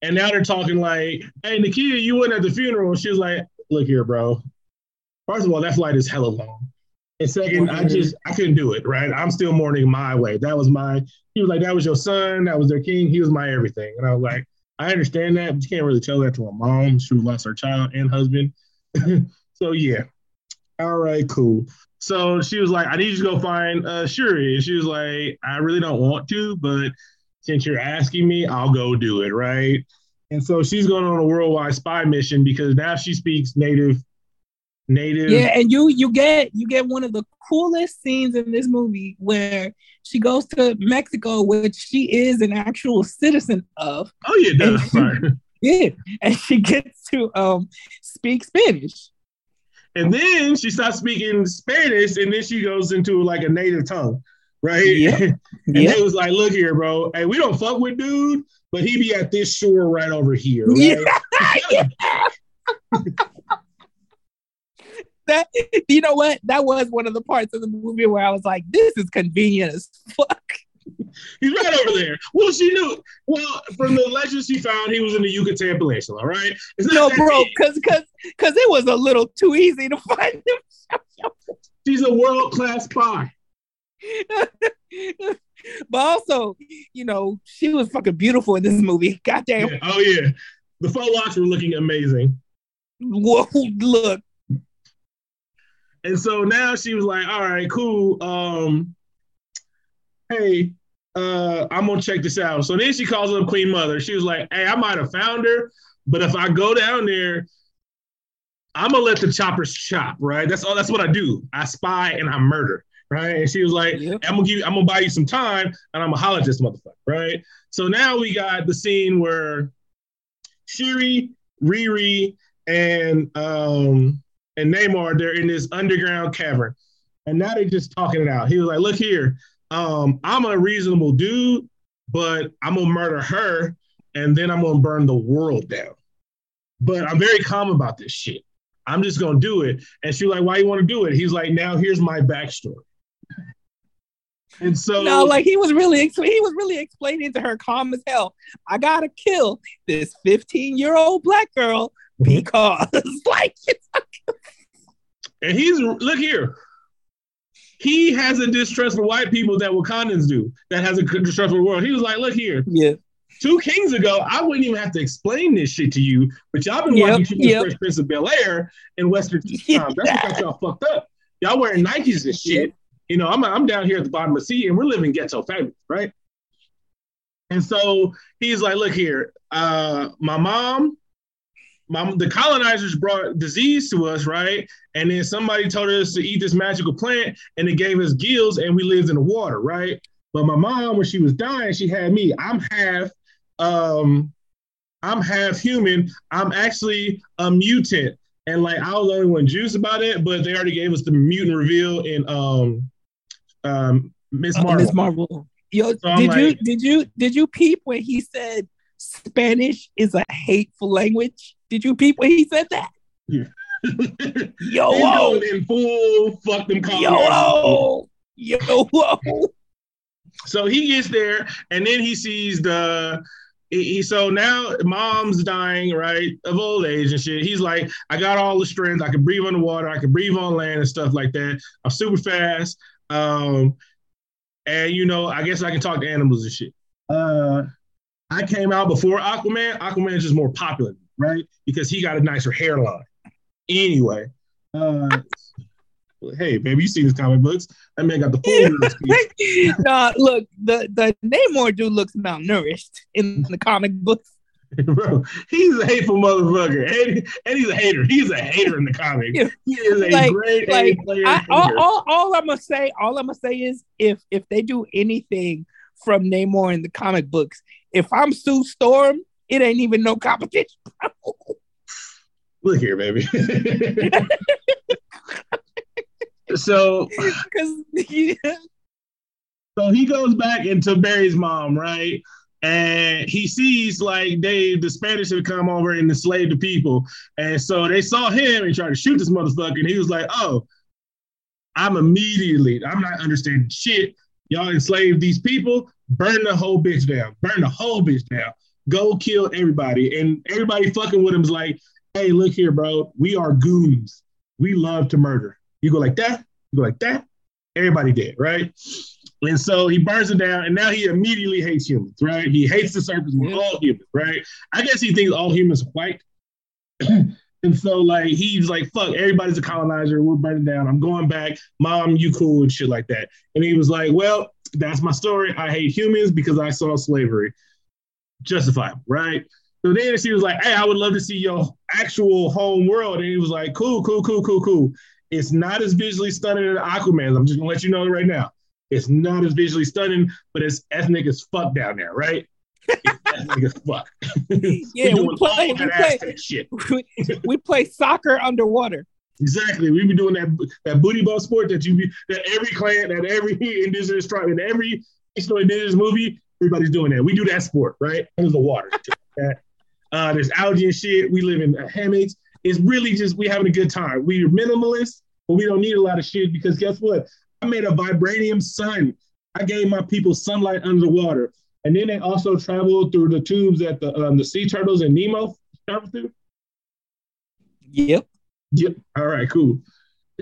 S1: And now they're talking like, hey, Nakia, you went at the funeral. She was like, look here, bro. First of all, that flight is hella long. And second, I just I couldn't do it, right? I'm still mourning my way. That was my he was like, that was your son, that was their king, he was my everything. And I was like, I understand that, but you can't really tell that to a mom. She lost her child and husband. so yeah. All right, cool. So she was like, I need you to go find uh, Shuri. And she was like, I really don't want to, but since you're asking me, I'll go do it, right? And so she's going on a worldwide spy mission because now she speaks native native
S2: yeah and you you get you get one of the coolest scenes in this movie where she goes to mexico which she is an actual citizen of
S1: oh yeah and she,
S2: yeah and she gets to um speak spanish
S1: and then she starts speaking Spanish, and then she goes into like a native tongue, right?
S2: Yeah.
S1: and
S2: yeah.
S1: it was like, look here, bro. Hey, we don't fuck with dude, but he be at this shore right over here. Right? Yeah.
S2: That you know what? That was one of the parts of the movie where I was like, this is convenient as fuck.
S1: He's right over there. Well, she knew. Well, from the legends she found, he was in the Yucatan Peninsula, right?
S2: no, bro, because because because it was a little too easy to find him.
S1: She's a world class spy.
S2: but also, you know, she was fucking beautiful in this movie. Goddamn.
S1: Yeah. Oh yeah, the faux locks were looking amazing.
S2: Whoa, look.
S1: And so now she was like, "All right, cool. Um, hey, uh, I'm gonna check this out. So then she calls up Queen Mother. She was like, Hey, I might have found her, but if I go down there, I'm gonna let the choppers chop, right? That's all. That's what I do. I spy and I murder, right? And she was like, yep. "I'm gonna give, you, I'm gonna buy you some time, and I'm gonna holler at this motherfucker, right?" So now we got the scene where Shuri, Riri, and um and Namor, they're in this underground cavern, and now they're just talking it out. He was like, "Look here, um, I'm a reasonable dude, but I'm gonna murder her, and then I'm gonna burn the world down." But I'm very calm about this shit. I'm just gonna do it. And she's like, why you want to do it? He's like, now here's my backstory. And so
S2: no, like he was really he was really explaining to her calm as hell. I gotta kill this 15 year old black girl because like
S1: and he's look here. He has a distrust for white people that Wakandans do. That has a distrust for the world. He was like, look here.
S2: Yeah
S1: two kings ago, I wouldn't even have to explain this shit to you, but y'all been yep, watching yep. Fresh Prince of Bel Air in Western times. That's what got y'all fucked up. Y'all wearing Nikes and shit. You know, I'm, I'm down here at the bottom of the sea and we're living ghetto fabulous, right? And so he's like, look here, uh, my mom, my, the colonizers brought disease to us, right? And then somebody told us to eat this magical plant and it gave us gills and we lived in the water, right? But my mom, when she was dying, she had me. I'm half um, I'm half human. I'm actually a mutant. And like I was the only one juice about it, but they already gave us the mutant reveal in um um Miss uh, Marvel.
S2: Miss Marvel. Yo, so did like, you did you did you peep when he said Spanish is a hateful language? Did you peep when he said that? Yeah. yo, whoa.
S1: in full fuck them
S2: yo, whoa. yo, whoa.
S1: So he gets there, and then he sees the he, so now mom's dying right of old age and shit he's like i got all the strength i can breathe underwater i can breathe on land and stuff like that i'm super fast um and you know i guess i can talk to animals and shit uh i came out before aquaman aquaman is just more popular right because he got a nicer hairline anyway uh hey, baby, you seen his comic books. That man got the
S2: full nah, look, the, the Namor dude looks malnourished in the comic books.
S1: Bro, he's a hateful motherfucker, and, and, he's a hater. He's a hater in the comic. He is a like, great like, player. I,
S2: all, all, all, I'm gonna say, all I'm gonna say is, if if they do anything from Namor in the comic books, if I'm Sue Storm, it ain't even no competition.
S1: Look here, baby. so because yeah. so he goes back into Barry's mom, right? And he sees like they the Spanish have come over and enslaved the people. And so they saw him and tried to shoot this motherfucker. And he was like, Oh, I'm immediately, I'm not understanding shit. Y'all enslaved these people, burn the whole bitch down, burn the whole bitch down, go kill everybody. And everybody fucking with him is like, hey, look here, bro, we are goons. We love to murder. You go like that, you go like that, everybody dead, right? And so he burns it down, and now he immediately hates humans, right? He hates the surface with all humans, right? I guess he thinks all humans are white. and so like he's like, fuck, everybody's a colonizer, we're burning down. I'm going back, mom, you cool and shit like that. And he was like, Well, that's my story. I hate humans because I saw slavery. Justifiable, right? So then she was like, Hey, I would love to see your actual home world. And he was like, Cool, cool, cool, cool, cool. It's not as visually stunning as Aquaman. I'm just gonna let you know right now. It's not as visually stunning, but it's ethnic as fuck down there, right? ethnic as fuck.
S2: yeah, we play, we play, shit. we play soccer underwater.
S1: Exactly. We be doing that that booty ball sport that you be that every clan, that every indigenous tribe, in every indigenous movie, everybody's doing that. We do that sport, right? Under the water. uh, there's algae and shit. We live in hammocks. It's really just we having a good time. We're minimalist, but we don't need a lot of shit because guess what? I made a vibranium sun. I gave my people sunlight under the water. And then they also traveled through the tubes that the um, the sea turtles and Nemo traveled through.
S2: Yep.
S1: Yep. All right, cool.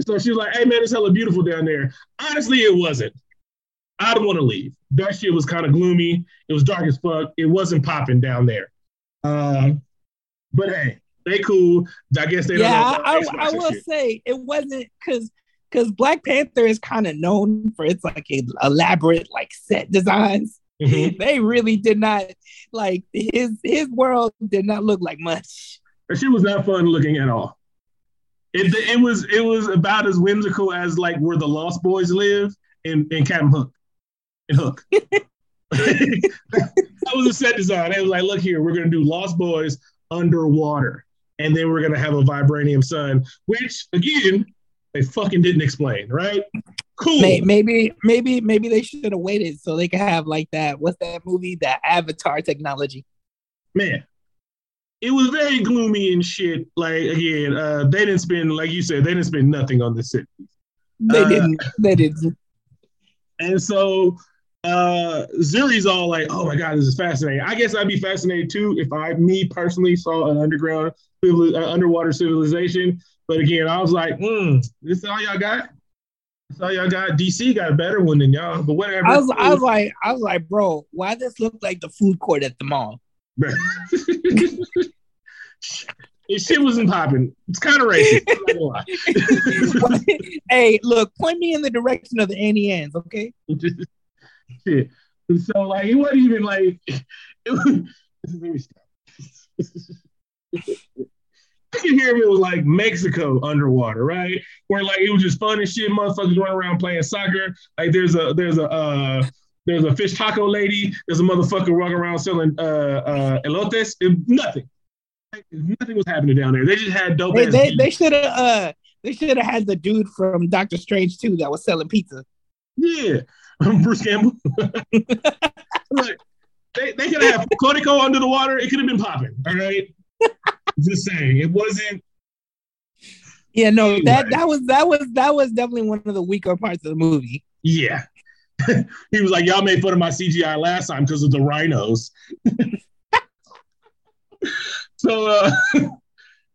S1: So she was like, hey man, it's hella beautiful down there. Honestly, it wasn't. I don't want to leave. That shit was kind of gloomy. It was dark as fuck. It wasn't popping down there. Um, but hey, they cool. I guess they.
S2: Yeah, I, I, I will shit. say it wasn't because because Black Panther is kind of known for its like elaborate like set designs. Mm-hmm. They really did not like his his world did not look like much.
S1: She was not fun looking at all. It, it was it was about as whimsical as like where the Lost Boys live in in Captain Hook. In Hook. that was a set design. It was like, look here, we're gonna do Lost Boys underwater, and then we're gonna have a vibranium sun, which again they fucking didn't explain, right? Cool.
S2: Maybe, maybe, maybe they should have waited so they could have like that. What's that movie? That Avatar technology.
S1: Man, it was very gloomy and shit. Like again, uh, they didn't spend, like you said, they didn't spend nothing on the city.
S2: They uh, didn't. They didn't.
S1: And so uh Shuri's all like, "Oh my god, this is fascinating." I guess I'd be fascinated too if I, me personally, saw an underground, uh, underwater civilization. But again, I was like, hmm, this is all y'all got. This all y'all got. DC got a better one than y'all, but whatever.
S2: I was, I was like, I was like, bro, why does this look like the food court at the mall?
S1: shit wasn't popping. It's kind of racist.
S2: hey, look, point me in the direction of the Auntie Anne's, okay?
S1: shit. So like, it wasn't even like. It was, let me stop. I can hear if it was like Mexico underwater, right? Where like it was just fun and shit. Motherfuckers running around playing soccer. Like there's a there's a uh, there's a fish taco lady. There's a motherfucker walking around selling uh, uh, elotes. It, nothing. Nothing was happening down there. They just had dope.
S2: They, they, they should have uh they should have had the dude from Doctor Strange too that was selling pizza.
S1: Yeah, Bruce Campbell. like, they they could have had Codico under the water. It could have been popping. All right. Just saying, it wasn't.
S2: Yeah, no, anyway. that that was that was that was definitely one of the weaker parts of the movie.
S1: Yeah, he was like, "Y'all made fun of my CGI last time because of the rhinos." so, uh,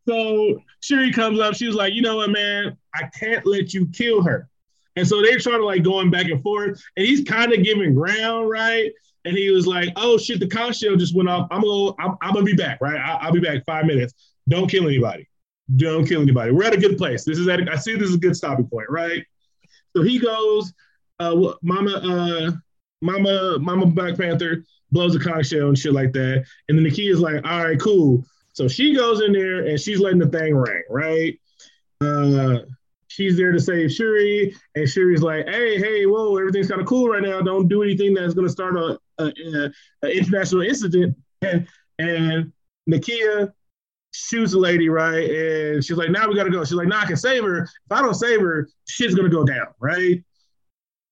S1: so Shuri comes up. She was like, "You know what, man? I can't let you kill her." And so they're trying to like going back and forth, and he's kind of giving ground, right? and he was like, "Oh shit, the conch shell just went off. I'm gonna, I'm, I'm gonna be back, right? I, will be back five minutes. Don't kill anybody. Don't kill anybody. We're at a good place. This is at. A, I see this is a good stopping point, right? So he goes, uh, Mama, uh, Mama, Mama Black Panther blows a conch shell and shit like that, and then the key is like, all right, cool. So she goes in there and she's letting the thing ring, right? Uh, she's there to save Shuri, and Shuri's like, "Hey, hey, whoa, everything's kind of cool right now. Don't do anything that's going to start a, a, a, international incident." And and Nakia shoots a lady, right? And she's like, "Now we got to go." She's like, "Now nah, I can save her. If I don't save her, shit's gonna go down, right?"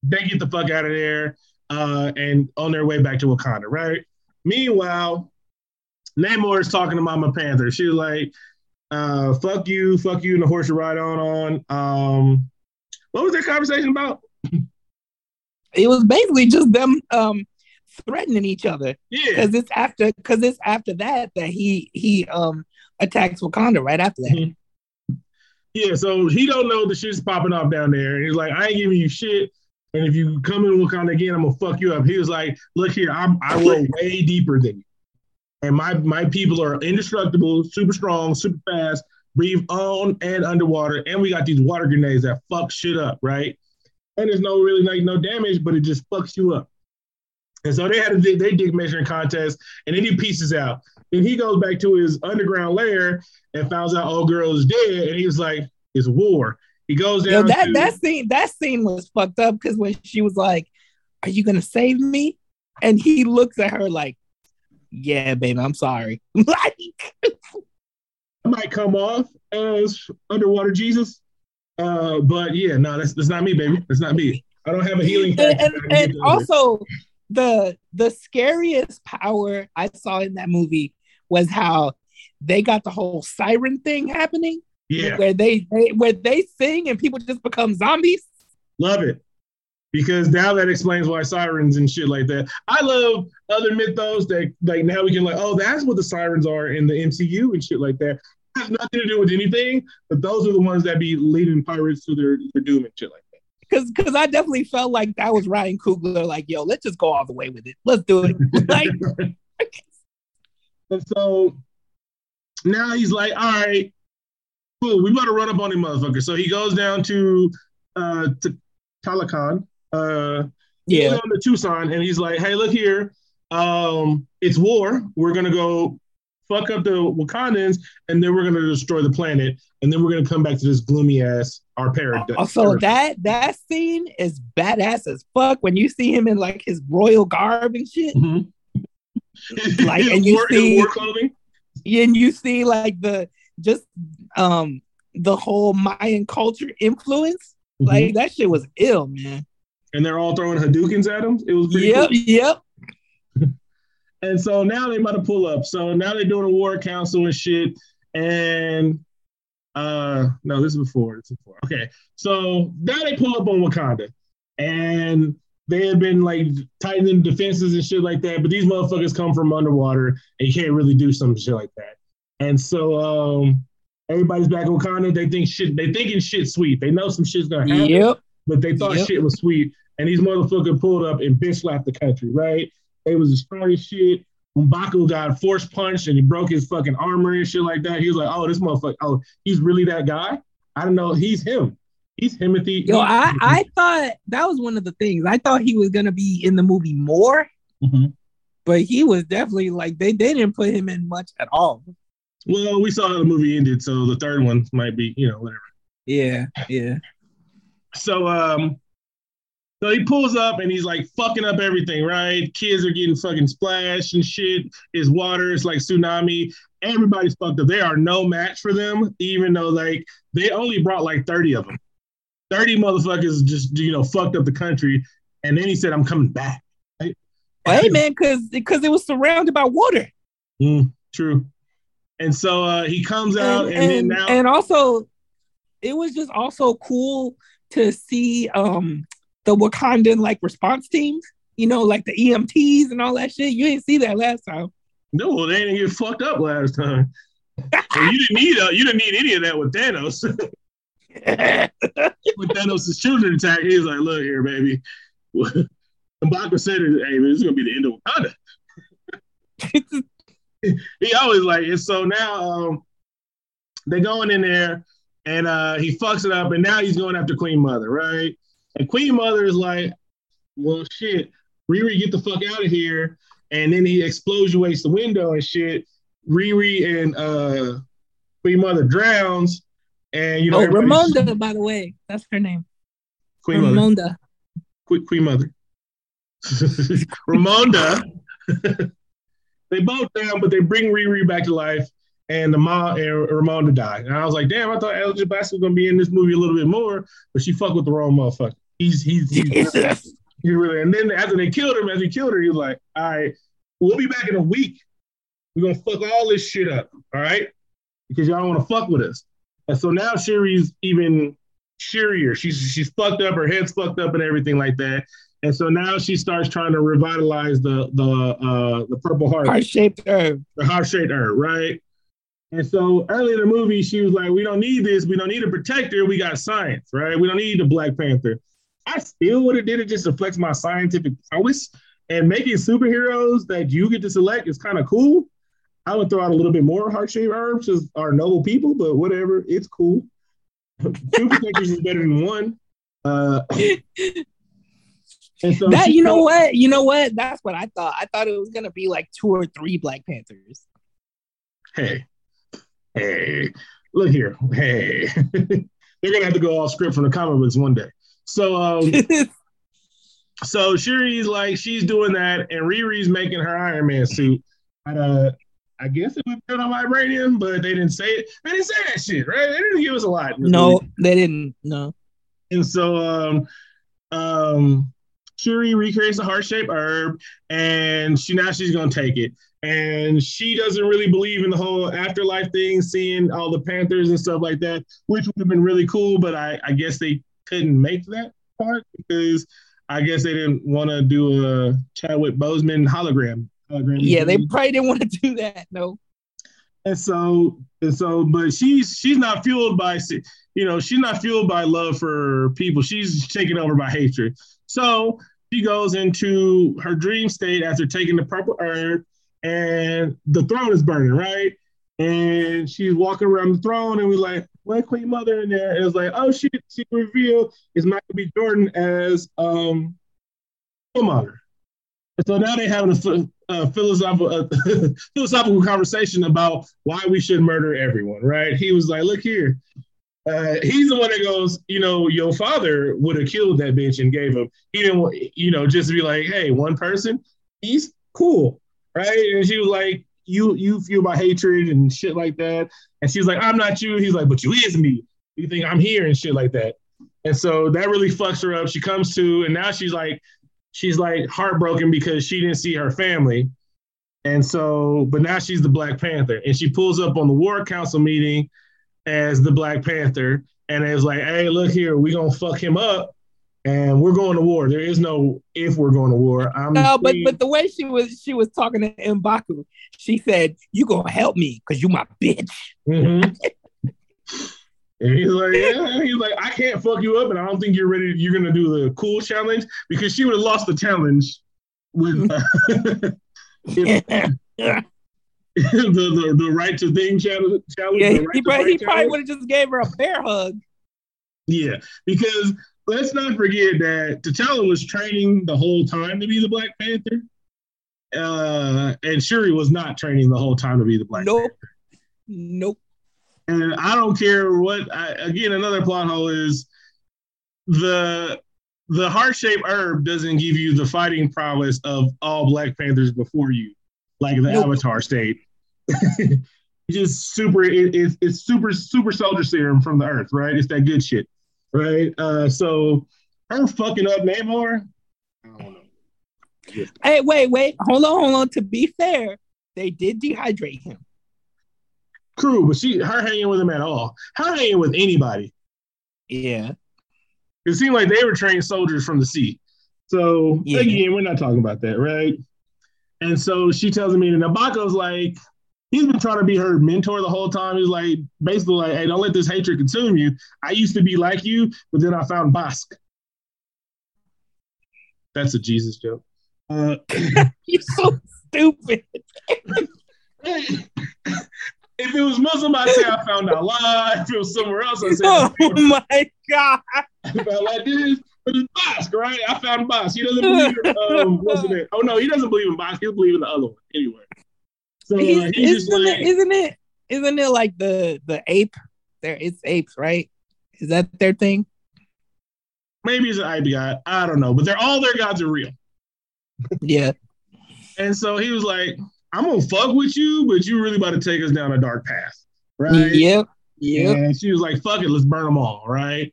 S1: They get the fuck out of there, uh, and on their way back to Wakanda, right? Meanwhile, Namor is talking to Mama Panther. She's like, uh, fuck you, fuck you, and the horse you ride on on. Um, what was that conversation about?
S2: It was basically just them um threatening each other.
S1: Yeah,
S2: because it's after because it's after that that he he um attacks Wakanda right after that. Mm-hmm.
S1: Yeah, so he don't know the shit's popping off down there. And he's like, I ain't giving you shit. And if you come in Wakanda again, I'm gonna fuck you up. He was like, Look here, I'm I roll way deeper than you and my my people are indestructible, super strong, super fast, breathe on and underwater, and we got these water grenades that fuck shit up, right? And there's no really like no damage, but it just fucks you up. And so they had a they dig measuring contest, and then he pieces out. Then he goes back to his underground lair and finds out old girl is dead, and he was like, "It's war." He goes down.
S2: Yo, that
S1: to,
S2: that scene that scene was fucked up because when she was like, "Are you gonna save me?" and he looks at her like, yeah, baby, I'm sorry. like,
S1: I might come off as underwater Jesus, uh, but yeah, no, that's that's not me, baby. That's not me. I don't have a healing.
S2: And, and, and also, the the scariest power I saw in that movie was how they got the whole siren thing happening.
S1: Yeah,
S2: where they, they where they sing and people just become zombies.
S1: Love it because now that explains why sirens and shit like that. I love other mythos that like now we can like, oh, that's what the sirens are in the MCU and shit like that. It has nothing to do with anything, but those are the ones that be leading pirates to their, their doom and shit like that.
S2: Cause, cause I definitely felt like that was Ryan Coogler, like, yo, let's just go all the way with it. Let's do it. like,
S1: and so now he's like, all right, cool, we better run up on him, motherfucker. So he goes down to uh to Talokan, uh, yeah, on the Tucson, and he's like, "Hey, look here, um, it's war. We're gonna go fuck up the Wakandans, and then we're gonna destroy the planet, and then we're gonna come back to this gloomy ass our paradise.
S2: So that that scene is badass as fuck when you see him in like his royal garb and shit. Mm-hmm. like, and you war, see war clothing. And you see like the just um the whole Mayan culture influence. Mm-hmm. Like that shit was ill, man.
S1: And they're all throwing Hadoukens at him. It was
S2: yep, cool. yep.
S1: And so now they about to pull up. So now they're doing a war council and shit. And uh no, this is before. This is before. Okay. So now they pull up on Wakanda. And they had been like tightening defenses and shit like that. But these motherfuckers come from underwater and you can't really do some shit like that. And so um everybody's back in Wakanda. They think shit, they thinking shit sweet. They know some shit's gonna happen. Yep. But they thought yep. shit was sweet. And these motherfuckers pulled up and bitch slapped the country, right? It was the strongest shit. Mbaku got force punched and he broke his fucking armor and shit like that. He was like, "Oh, this motherfucker! Oh, he's really that guy? I don't know. He's him. He's Timothy."
S2: Yo, I, I thought that was one of the things. I thought he was gonna be in the movie more, mm-hmm. but he was definitely like they they didn't put him in much at all.
S1: Well, we saw how the movie ended, so the third one might be, you know, whatever.
S2: Yeah, yeah.
S1: So um so he pulls up and he's like fucking up everything, right? Kids are getting fucking splashed and shit. His water is like tsunami. Everybody's fucked up. They are no match for them, even though like they only brought like 30 of them. 30 motherfuckers just you know fucked up the country. And then he said, I'm coming back. Right?
S2: Hey man, cause because it was surrounded by water.
S1: Mm, true. And so uh he comes out and, and, and then now
S2: and also it was just also cool to see um the Wakandan like response teams, you know, like the EMTs and all that shit. You didn't see that last time.
S1: No, they didn't get fucked up last time. you didn't need uh, you didn't need any of that with Thanos. with Thanos' children attack, he was like, "Look here, baby." Mbaku said, "Hey, man, this is gonna be the end of Wakanda." he always like, and so now um, they're going in there, and uh, he fucks it up, and now he's going after Queen Mother, right? And Queen Mother is like, well, shit, Riri, get the fuck out of here. And then he explosions the window and shit. Riri and uh, Queen Mother drowns. And, you know,
S2: oh, Ramonda, by the way, that's her name.
S1: Queen Ramonda. Mother. Queen, Queen Mother. Ramonda. they both down, but they bring Riri back to life and the mom and Ramonda died. And I was like, damn, I thought Angela Bassett was gonna be in this movie a little bit more, but she fucked with the wrong motherfucker. He's he's, he's he really and then after they killed him, as he killed her, he was like, all right, we'll be back in a week. We're gonna fuck all this shit up, all right? Because y'all don't want to fuck with us. And so now Shuri's even cheerier. She's she's fucked up, her head's fucked up and everything like that. And so now she starts trying to revitalize the the uh the purple heart.
S2: Heart shaped herb.
S1: The heart shaped herb, right? And so early in the movie, she was like, "We don't need this. We don't need a protector. We got science, right? We don't need the Black Panther." I still would have did it just to flex my scientific prowess. And making superheroes that you get to select is kind of cool. I would throw out a little bit more heart shaped herbs because our noble people, but whatever, it's cool. Two protectors is better than one. Uh,
S2: so that you know what, you know what? That's what I thought. I thought it was gonna be like two or three Black Panthers.
S1: Hey, hey, look here, hey. They're gonna have to go off script from the comic books one day. So um so Shuri's like she's doing that, and Riri's making her Iron Man suit. At uh I guess it was built on vibranium, but they didn't say it. They didn't say that shit, right? They didn't give us a lot.
S2: No, movie. they didn't. No.
S1: And so um um Shuri recreates the heart shaped herb, and she now she's gonna take it. And she doesn't really believe in the whole afterlife thing, seeing all the Panthers and stuff like that, which would have been really cool. But I, I guess they couldn't make that part because I guess they didn't want to do a Chadwick Boseman hologram. hologram
S2: yeah, they probably didn't want to do that. No.
S1: And so, and so, but she's she's not fueled by, you know, she's not fueled by love for people. She's taken over by hatred. So she goes into her dream state after taking the purple herb, and the throne is burning, right? And she's walking around the throne, and we're like, "What Queen Mother in there?" And it's like, "Oh shit!" She revealed it's Michael B. Jordan as um, Killmonger. so now they're having a, a philosophical a philosophical conversation about why we should murder everyone, right? He was like, "Look here." Uh, he's the one that goes, you know, your father would have killed that bitch and gave him. He didn't, you know, just be like, hey, one person, he's cool, right? And she was like, you you feel my hatred and shit like that. And she's like, I'm not you. He's like, but you is me. You think I'm here and shit like that. And so that really fucks her up. She comes to, and now she's like, she's like heartbroken because she didn't see her family. And so, but now she's the Black Panther. And she pulls up on the War Council meeting as the Black Panther and it's like, hey, look here, we gonna fuck him up and we're going to war. There is no if we're going to war. I'm
S2: no, but but the way she was she was talking to Mbaku, she said, "You gonna help me because you my bitch." Mm-hmm.
S1: and he's like, "Yeah." He's like, "I can't fuck you up, and I don't think you're ready. You're gonna do the cool challenge because she would have lost the challenge with uh, if, the, the the right to thing challenge.
S2: Yeah, he, right he, probably, he probably would have just gave her a bear hug.
S1: Yeah, because let's not forget that T'Challa was training the whole time to be the Black Panther. Uh, and Shuri was not training the whole time to be the Black
S2: nope.
S1: Panther.
S2: Nope.
S1: And I don't care what. I, again, another plot hole is the the heart shaped herb doesn't give you the fighting prowess of all Black Panthers before you, like the nope. Avatar state. Just super. It, it, it's super super soldier serum from the Earth, right? It's that good shit right? Uh, so her fucking up Namor. I don't know.
S2: Yeah. Hey, wait, wait, hold on, hold on. To be fair, they did dehydrate him.
S1: True, but she her hanging with him at all. Her hanging with anybody.
S2: Yeah.
S1: It seemed like they were trained soldiers from the sea. So yeah. again, we're not talking about that, right? And so she tells me, and Mbaku's like, he's been trying to be her mentor the whole time. He's like basically like, hey, don't let this hatred consume you. I used to be like you, but then I found Bast. That's a Jesus joke. Uh,
S2: You're so stupid.
S1: if it was Muslim, I'd say I found Allah. If it was somewhere else, I'd say,
S2: Oh my God.
S1: I felt like this. But it's Bast, right? I found Bast. He doesn't believe, um, wasn't it? Oh, no, he doesn't believe in Bast. He'll believe in the other one anyway.
S2: So he's, isn't, like, it, isn't it? Isn't it like the the ape? There, it's apes, right? Is that their thing?
S1: Maybe it's an ape god. I don't know, but they're all their gods are real.
S2: Yeah.
S1: and so he was like, "I'm gonna fuck with you, but you really about to take us down a dark path, right?"
S2: Yep. Yep.
S1: And she was like, "Fuck it, let's burn them all, right?"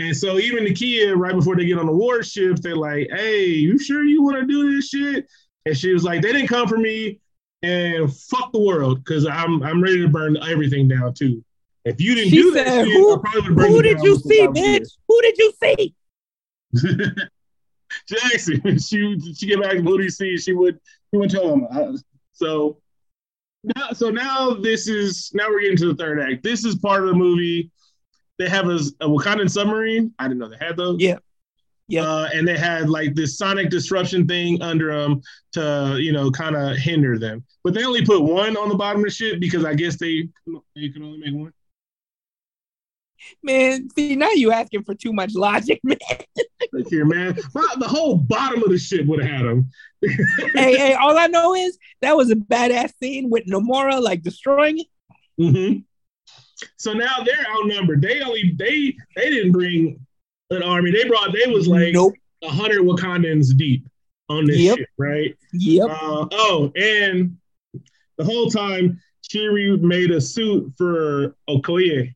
S1: And so even the kid, right before they get on the warship, they're like, "Hey, you sure you want to do this shit?" And she was like, "They didn't come for me and fuck the world because I'm I'm ready to burn everything down too. If you didn't she do said, that, shit,
S2: who, who did you see, bitch? Who did you see?
S1: Jackson, she she get back. Who do you see? She would she would tell him. So now, so now this is now we're getting to the third act. This is part of the movie. They have a, a Wakandan submarine. I didn't know they had those.
S2: Yeah.
S1: Yeah. Uh, and they had like this sonic disruption thing under them to, you know, kind of hinder them. But they only put one on the bottom of the ship because I guess they they can only make one.
S2: Man, see now you asking for too much logic, man.
S1: Look here, man. the whole bottom of the ship would have had them.
S2: hey, hey, all I know is that was a badass scene with Namora like destroying it.
S1: Mm-hmm. So now they're outnumbered. They only they they didn't bring an army. They brought they was like nope. hundred Wakandans deep on this yep. ship, right?
S2: Yep.
S1: Uh, oh, and the whole time Shuri made a suit for Okoye.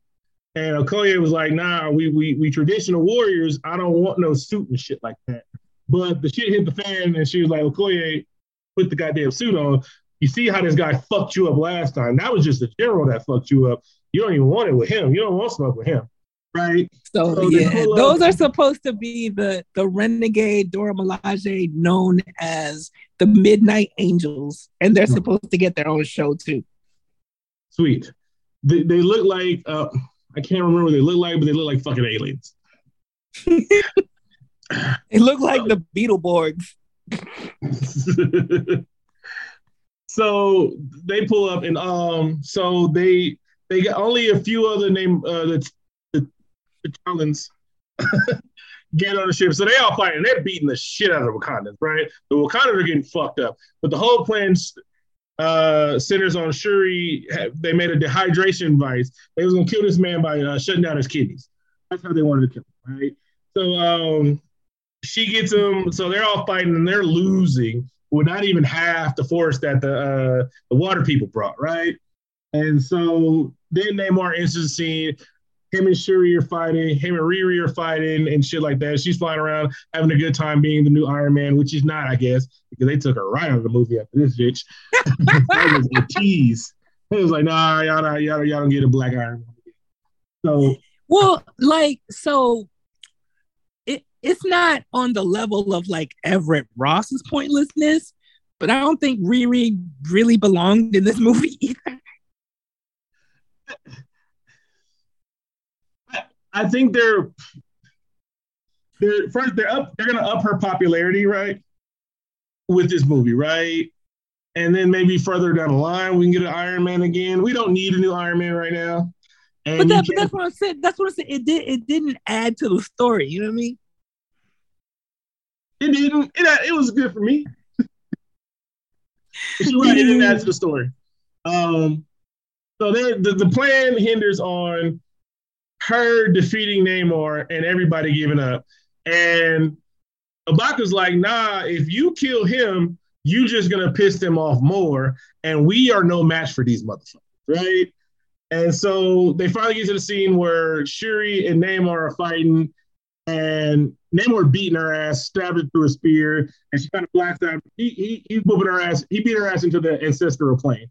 S1: And Okoye was like, nah, we, we we traditional warriors. I don't want no suit and shit like that. But the shit hit the fan and she was like, Okoye, put the goddamn suit on. You see how this guy fucked you up last time. That was just the general that fucked you up. You don't even want it with him. You don't want smoke with him right?
S2: So, so yeah, those are supposed to be the the renegade Dora Milaje known as the Midnight Angels, and they're supposed to get their own show too.
S1: Sweet. They, they look like uh, I can't remember what they look like, but they look like fucking aliens.
S2: they look like the Beetleborgs.
S1: so they pull up and um so they they got only a few other name uh the T'Challans get on the ship. So they all fighting. They're beating the shit out of the Wakandans, right? The Wakandans are getting fucked up. But the whole plan uh, centers on Shuri. They made a dehydration device. They was gonna kill this man by uh, shutting down his kidneys. That's how they wanted to kill him, right? So um, she gets him. So they're all fighting and they're losing with not even half the force that the uh, the water people brought, right? And so then Namor enters the scene him and Shuri are fighting, him and Riri are fighting and shit like that. She's flying around having a good time being the new Iron Man, which she's not, I guess, because they took her right out of the movie after this bitch. that was a tease. It was like, nah, y'all, y'all, y'all, y'all don't get a black Iron Man. So,
S2: well, like, so it it's not on the level of like Everett Ross's pointlessness, but I don't think Riri really belonged in this movie either.
S1: I think they're they're first they're up they're gonna up her popularity, right? With this movie, right? And then maybe further down the line we can get an Iron Man again. We don't need a new Iron Man right now.
S2: And but, that, but that's what I said. That's what I said. It did. It didn't add to the story. You know what I mean?
S1: It didn't. It, it was good for me. You're right. It didn't add to the story. Um. So the the plan hinders on her defeating Namor and everybody giving up. And M'Baku's like, nah, if you kill him, you're just gonna piss them off more, and we are no match for these motherfuckers, right? And so they finally get to the scene where Shuri and Namor are fighting, and Namor beating her ass, stabbed her through a spear, and she kind of blacks out. He, he he's whooping her ass. He beat her ass into the ancestral plane.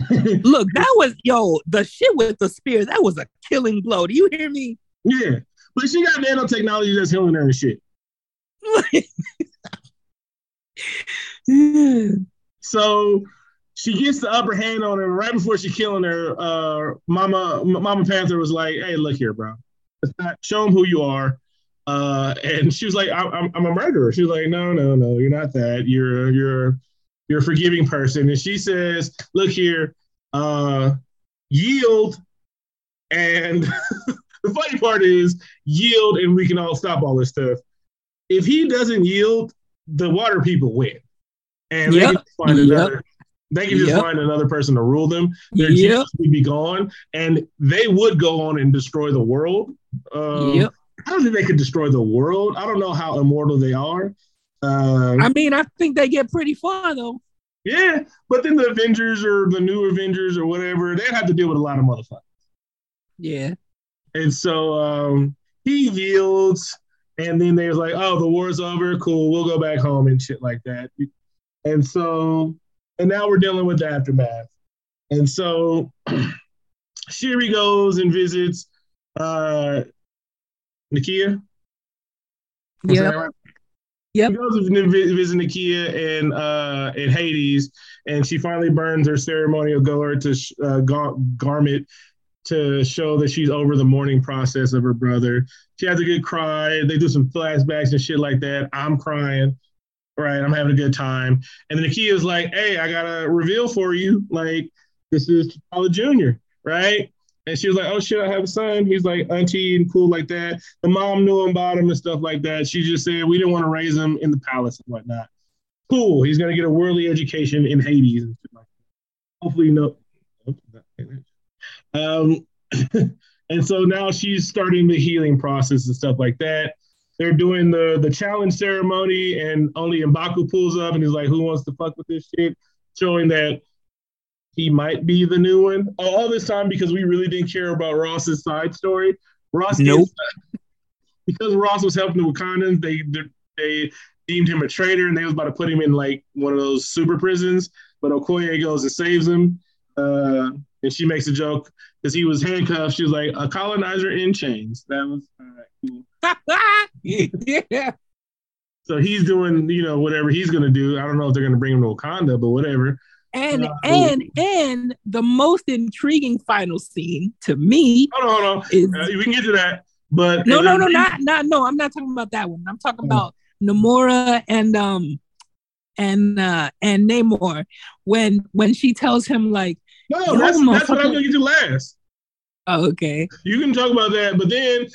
S2: Look, that was yo, the shit with the spear, that was a killing blow. Do you hear me?
S1: Yeah. But she got nanotechnology that's healing her and shit. so she gets the upper hand on her right before she killing her. Uh, Mama Mama Panther was like, "Hey, look here, bro. Not show him who you are." Uh, and she was like, I'm, I'm a murderer." She was like, "No, no, no, you're not that. You're you're you're a forgiving person. And she says, look here, uh, yield. And the funny part is yield and we can all stop all this stuff. If he doesn't yield, the water people win. And yep. they can find yep. another they can just yep. find another person to rule them. Their yep. would be gone, and they would go on and destroy the world. Um, yep. I don't think they could destroy the world. I don't know how immortal they are,
S2: uh, I mean, I think they get pretty far though.
S1: Yeah, but then the Avengers or the new Avengers or whatever, they'd have to deal with a lot of motherfuckers.
S2: Yeah.
S1: And so um, he yields, and then they was like, "Oh, the war's over. Cool, we'll go back home and shit like that." And so, and now we're dealing with the aftermath. And so, Shuri goes and visits uh, Nakia.
S2: Yeah.
S1: Yep. She goes to visit Nakia in uh, in Haiti, and she finally burns her ceremonial goer to uh, gar- garment to show that she's over the mourning process of her brother. She has a good cry. They do some flashbacks and shit like that. I'm crying, right? I'm having a good time. And then Nakia's like, "Hey, I got a reveal for you. Like, this is T'Challa Jr., right?" And she was like, "Oh shit, I have a son." He's like auntie and cool like that. The mom knew him about him and stuff like that. She just said we didn't want to raise him in the palace and whatnot. Cool. He's gonna get a worldly education in Haiti and shit like that. Hopefully, no. Um, and so now she's starting the healing process and stuff like that. They're doing the the challenge ceremony, and only M'Baku pulls up and he's like, "Who wants to fuck with this shit?" Showing that he might be the new one. All this time because we really didn't care about Ross's side story. Ross,
S2: nope.
S1: Gets, because Ross was helping the Wakandans, they they deemed him a traitor and they was about to put him in like one of those super prisons. But Okoye goes and saves him, uh, and she makes a joke because he was handcuffed. She was like, "A colonizer in chains." That was cool.
S2: yeah.
S1: So he's doing, you know, whatever he's gonna do. I don't know if they're gonna bring him to Wakanda, but whatever.
S2: And and and the most intriguing final scene to me.
S1: Hold on, hold on. Is, uh, we can get to that, but
S2: no, no, no, not not no. I'm not talking about that one. I'm talking oh. about Namora and um and uh and Namor when when she tells him like
S1: no, that's, that's what I'm gonna get to last.
S2: Oh, okay.
S1: You can talk about that, but then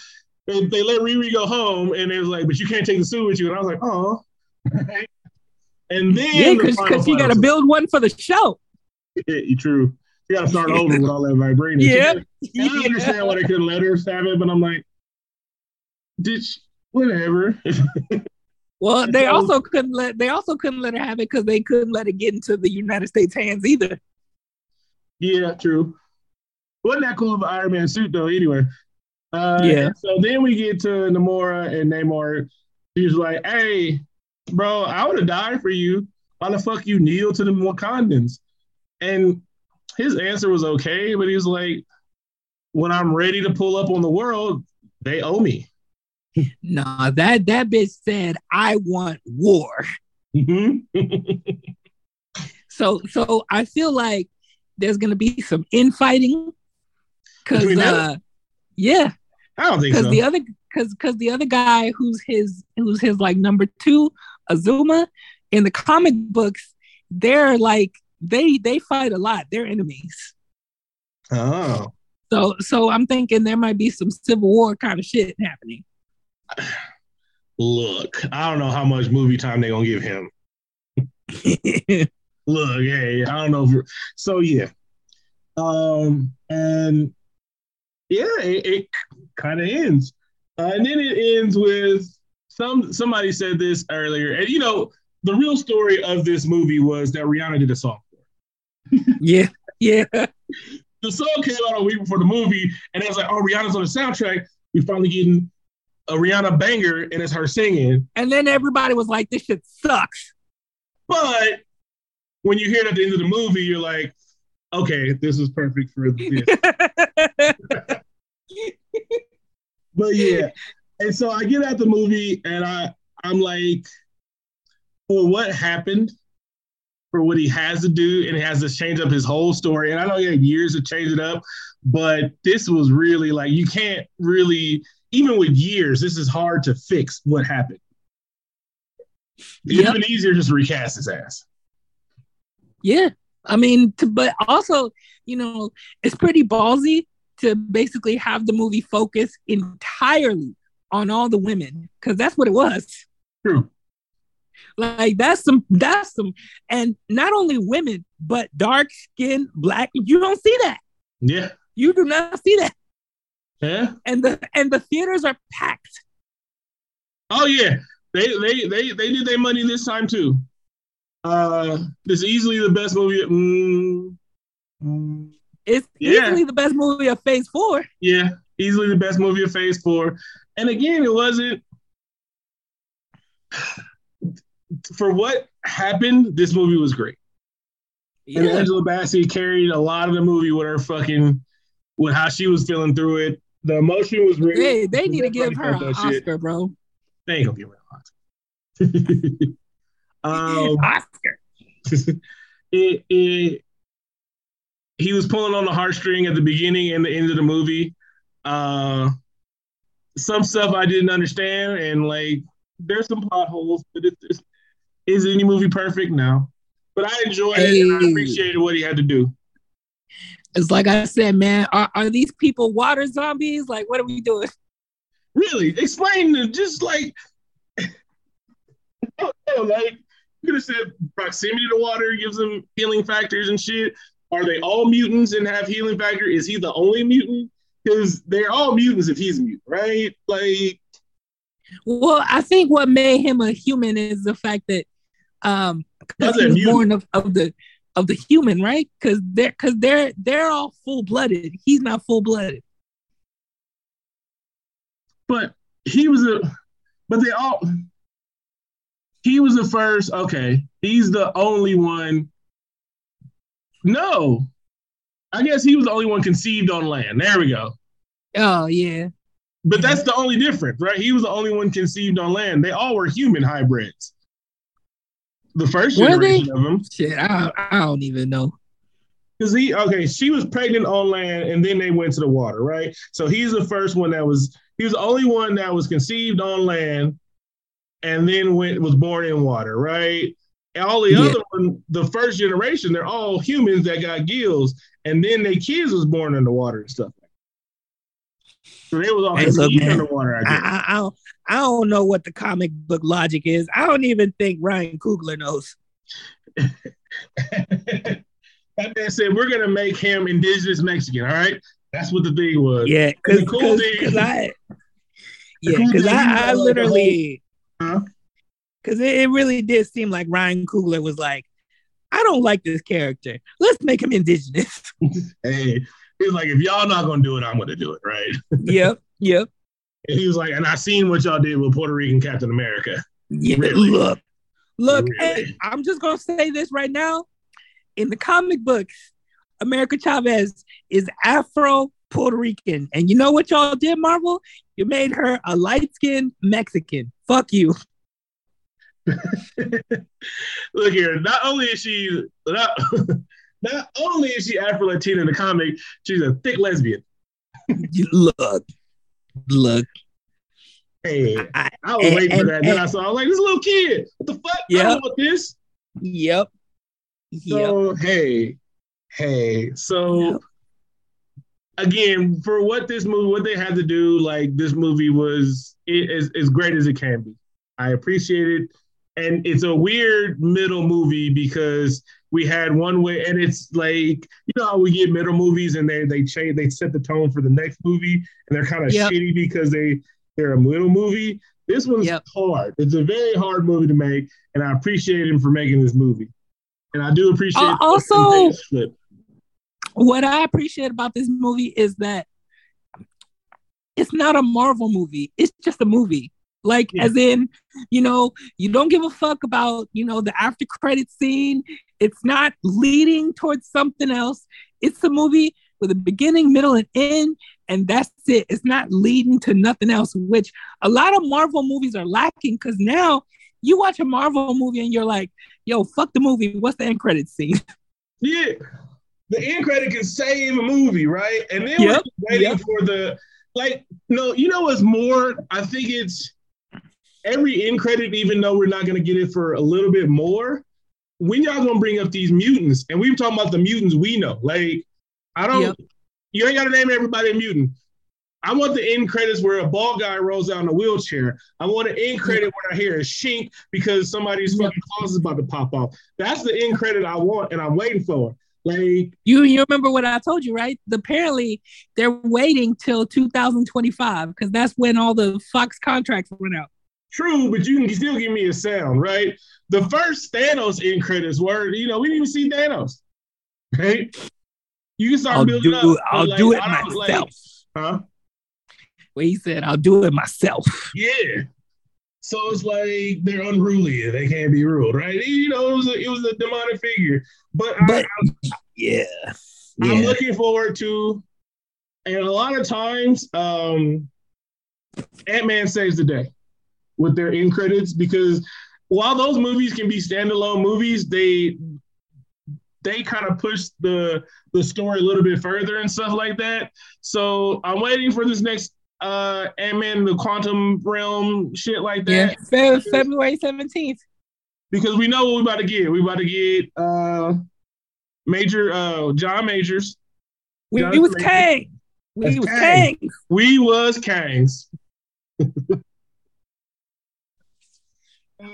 S1: they, they let Riri go home, and it was like, but you can't take the suit with you. And I was like, oh. and then
S2: yeah, because you got to build one for the show.
S1: Yeah, true. You got to start over with all that vibranium.
S2: Yeah.
S1: And I understand why they couldn't let her have it, but I'm like, did she, whatever.
S2: well, they also couldn't let they also couldn't let her have it because they couldn't let it get into the United States hands either.
S1: Yeah, true. Wasn't that cool of an Iron Man suit though? Anyway. Uh,
S2: yeah.
S1: So then we get to Namora and Namor. He's like, "Hey, bro, I would have died for you. Why the fuck you kneel to the Wakandans?" And his answer was okay, but he was like, "When I'm ready to pull up on the world, they owe me."
S2: nah, that that bitch said, "I want war." Mm-hmm. so, so I feel like there's gonna be some infighting because, uh, yeah,
S1: I don't think because so.
S2: the other because because the other guy who's his who's his like number two Attuma in the comic books, they're like they they fight a lot. They're enemies.
S1: Oh.
S2: So so I'm thinking there might be some civil war kind of shit happening.
S1: Look, I don't know how much movie time they're gonna give him. Look, hey, I don't know. If so yeah, um, and yeah, it, it kind of ends, uh, and then it ends with some. Somebody said this earlier, and you know, the real story of this movie was that Rihanna did a song
S2: yeah, yeah.
S1: The song came out a week before the movie, and it was like, oh, Rihanna's on the soundtrack. We finally getting a Rihanna banger, and it's her singing.
S2: And then everybody was like, this shit sucks.
S1: But when you hear it at the end of the movie, you're like, okay, this is perfect for this. but yeah. And so I get at the movie and I I'm like, for what happened, for what he has to do and he has to change up his whole story. And I know he had years to change it up, but this was really like you can't really, even with years, this is hard to fix what happened. It's yep. been easier just recast his ass.
S2: Yeah. I mean, to, but also, you know, it's pretty ballsy to basically have the movie focus entirely on all the women because that's what it was.
S1: True.
S2: Like that's some that's some and not only women, but dark skin, black. You don't see that.
S1: Yeah.
S2: You do not see that.
S1: Yeah.
S2: And the and the theaters are packed.
S1: Oh yeah. They they they they did their money this time too. Uh it's easily the best movie. Mm,
S2: mm, it's yeah. easily the best movie of phase four.
S1: Yeah, easily the best movie of phase four. And again, it wasn't for what happened, this movie was great. Yeah. And Angela Bassett carried a lot of the movie with her fucking with how she was feeling through it. The emotion was real.
S2: Hey, they need to give her an Oscar, shit. bro.
S1: They ain't gonna give her an Oscar. um, Oscar. it, it, he was pulling on the heartstring at the beginning and the end of the movie. Uh, some stuff I didn't understand, and like there's some plot holes, but it's, it's is any movie perfect? No. But I enjoyed hey. it and I appreciated what he had to do.
S2: It's like I said, man, are, are these people water zombies? Like, what are we doing?
S1: Really? Explain them. just like like you could have said proximity to water gives them healing factors and shit. Are they all mutants and have healing factor? Is he the only mutant? Because they're all mutants if he's a mutant, right? Like
S2: well, I think what made him a human is the fact that um because he was born of, of the of the human, right? Because they're because they're they're all full blooded. He's not full blooded.
S1: But he was a but they all he was the first, okay. He's the only one. No. I guess he was the only one conceived on land. There we go.
S2: Oh yeah.
S1: But that's the only difference, right? He was the only one conceived on land. They all were human hybrids. The first Were generation they? of them.
S2: Shit, I, I don't even know.
S1: Because he okay, she was pregnant on land, and then they went to the water, right? So he's the first one that was. He was the only one that was conceived on land, and then went was born in water, right? And all the yeah. other one, the first generation, they're all humans that got gills, and then their kids was born in the water and stuff. So they was all hey, look, man, underwater. I,
S2: I, I, don't, I don't know what the comic book logic is. I don't even think Ryan Coogler knows.
S1: that man said we're gonna make him indigenous Mexican. All right, that's what the thing was.
S2: Yeah, because cool I, yeah, because I, I literally, because huh? it, it really did seem like Ryan Coogler was like, I don't like this character. Let's make him indigenous.
S1: hey, he's like, if y'all not gonna do it, I'm gonna do it, right?
S2: yep, yep.
S1: And he was like, and I seen what y'all did with Puerto Rican Captain America.
S2: Yeah, really. look, look. Really. Hey, I'm just gonna say this right now. In the comic books, America Chavez is Afro Puerto Rican, and you know what y'all did, Marvel? You made her a light skinned Mexican. Fuck you.
S1: Look here. Not only is she not, not only is she Afro Latina in the comic, she's a thick lesbian.
S2: look, look.
S1: Hey, I, I was and, waiting for that. And, then I saw, I was like, this little kid. What the fuck? Yep. I don't want this.
S2: Yep.
S1: So yep. hey, hey. So yep. again, for what this movie, what they had to do, like this movie was it, as, as great as it can be. I appreciate it and it's a weird middle movie because we had one way and it's like you know how we get middle movies and they they change they set the tone for the next movie and they're kind of yep. shitty because they they're a middle movie? This one's yep. hard. It's a very hard movie to make and i appreciate him for making this movie. And i do appreciate uh,
S2: also what i appreciate about this movie is that it's not a marvel movie. It's just a movie like, yeah. as in, you know, you don't give a fuck about, you know, the after credit scene. It's not leading towards something else. It's a movie with a beginning, middle, and end, and that's it. It's not leading to nothing else, which a lot of Marvel movies are lacking because now you watch a Marvel movie and you're like, yo, fuck the movie. What's the end credit scene?
S1: Yeah. The end credit can save a movie, right? And then yep. we're waiting yep. for the like, no, you know what's more? I think it's every end credit, even though we're not going to get it for a little bit more, when y'all going to bring up these mutants? And we were talking about the mutants we know. Like, I don't, yep. you ain't got to name everybody a mutant. I want the end credits where a bald guy rolls out in a wheelchair. I want an end credit where I hear a shink because somebody's fucking claws is about to pop off. That's the end credit I want, and I'm waiting for. it. Like
S2: you, you remember what I told you, right? Apparently, they're waiting till 2025 because that's when all the Fox contracts run out.
S1: True, but you can still give me a sound, right? The first Thanos in credits were, you know, we didn't even see Thanos, right? You can start
S2: I'll
S1: building
S2: do, up. I'll like, do it myself. Like, huh? Well, he said, I'll do it myself.
S1: Yeah. So it's like they're unruly. They can't be ruled, right? You know, it was a, it was a demonic figure. But,
S2: but I, yeah.
S1: I'm looking forward to, and a lot of times, um, Ant Man saves the day with their end credits because while those movies can be standalone movies, they they kind of push the the story a little bit further and stuff like that. So I'm waiting for this next uh Ant-Man the Quantum Realm shit like that.
S2: Yeah, February 17th.
S1: Because we know what we're about to get. We're about to get uh Major uh John Majors.
S2: We, we was Kang. We was Kang.
S1: We was Kangs.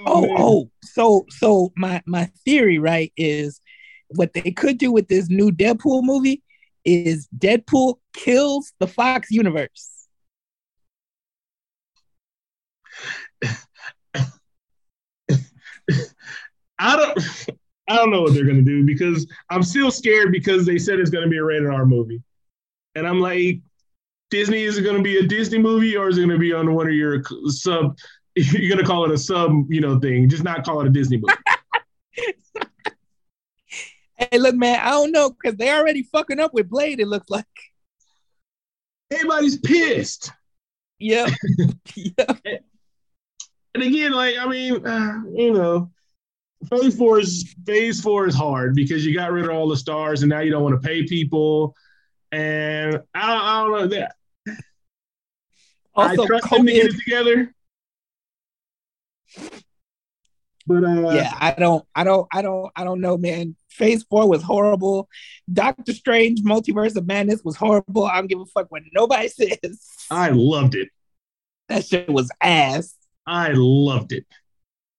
S2: Oh, mm-hmm. oh, so so my my theory, right, is what they could do with this new Deadpool movie is Deadpool kills the Fox universe.
S1: I don't I don't know what they're gonna do because I'm still scared because they said it's gonna be a rated R movie. And I'm like, Disney, is it gonna be a Disney movie or is it gonna be on one of your sub you're gonna call it a sub, you know, thing. Just not call it a Disney movie.
S2: hey, look, man, I don't know because they already fucking up with Blade. It looks like
S1: everybody's pissed.
S2: Yep.
S1: yep. And again, like I mean, uh, you know, phase four is phase four is hard because you got rid of all the stars and now you don't want to pay people. And I, I don't know that. Also, I trust them to get it together. But uh,
S2: yeah, I don't, I don't, I don't, I don't know, man. Phase four was horrible. Doctor Strange, Multiverse of Madness was horrible. I don't give a fuck what nobody says.
S1: I loved it.
S2: That shit was ass.
S1: I loved it.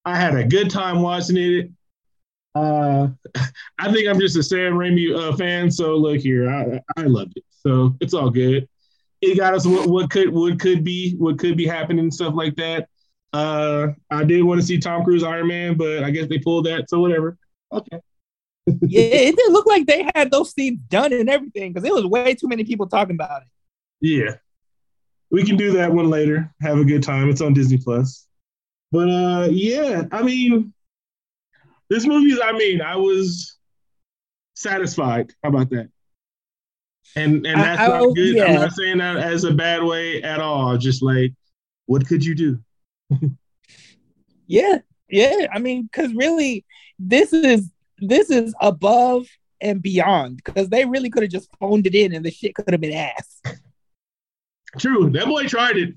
S1: I had a good time watching it. Uh, I think I'm just a Sam Raimi uh, fan. So look here, I, I loved it. So it's all good. It got us what, what could what could be what could be happening stuff like that. Uh, I did want to see Tom Cruise Iron Man, but I guess they pulled that. So whatever. Okay.
S2: yeah, it didn't look like they had those scenes done and everything because it was way too many people talking about it.
S1: Yeah, we can do that one later. Have a good time. It's on Disney Plus. But uh, yeah, I mean, this movie. I mean, I was satisfied. How about that? And and that's I, not I, good. Yeah. I'm not saying that as a bad way at all. Just like, what could you do?
S2: Yeah, yeah. I mean, because really, this is this is above and beyond because they really could have just phoned it in and the shit could have been ass.
S1: True, that boy tried it,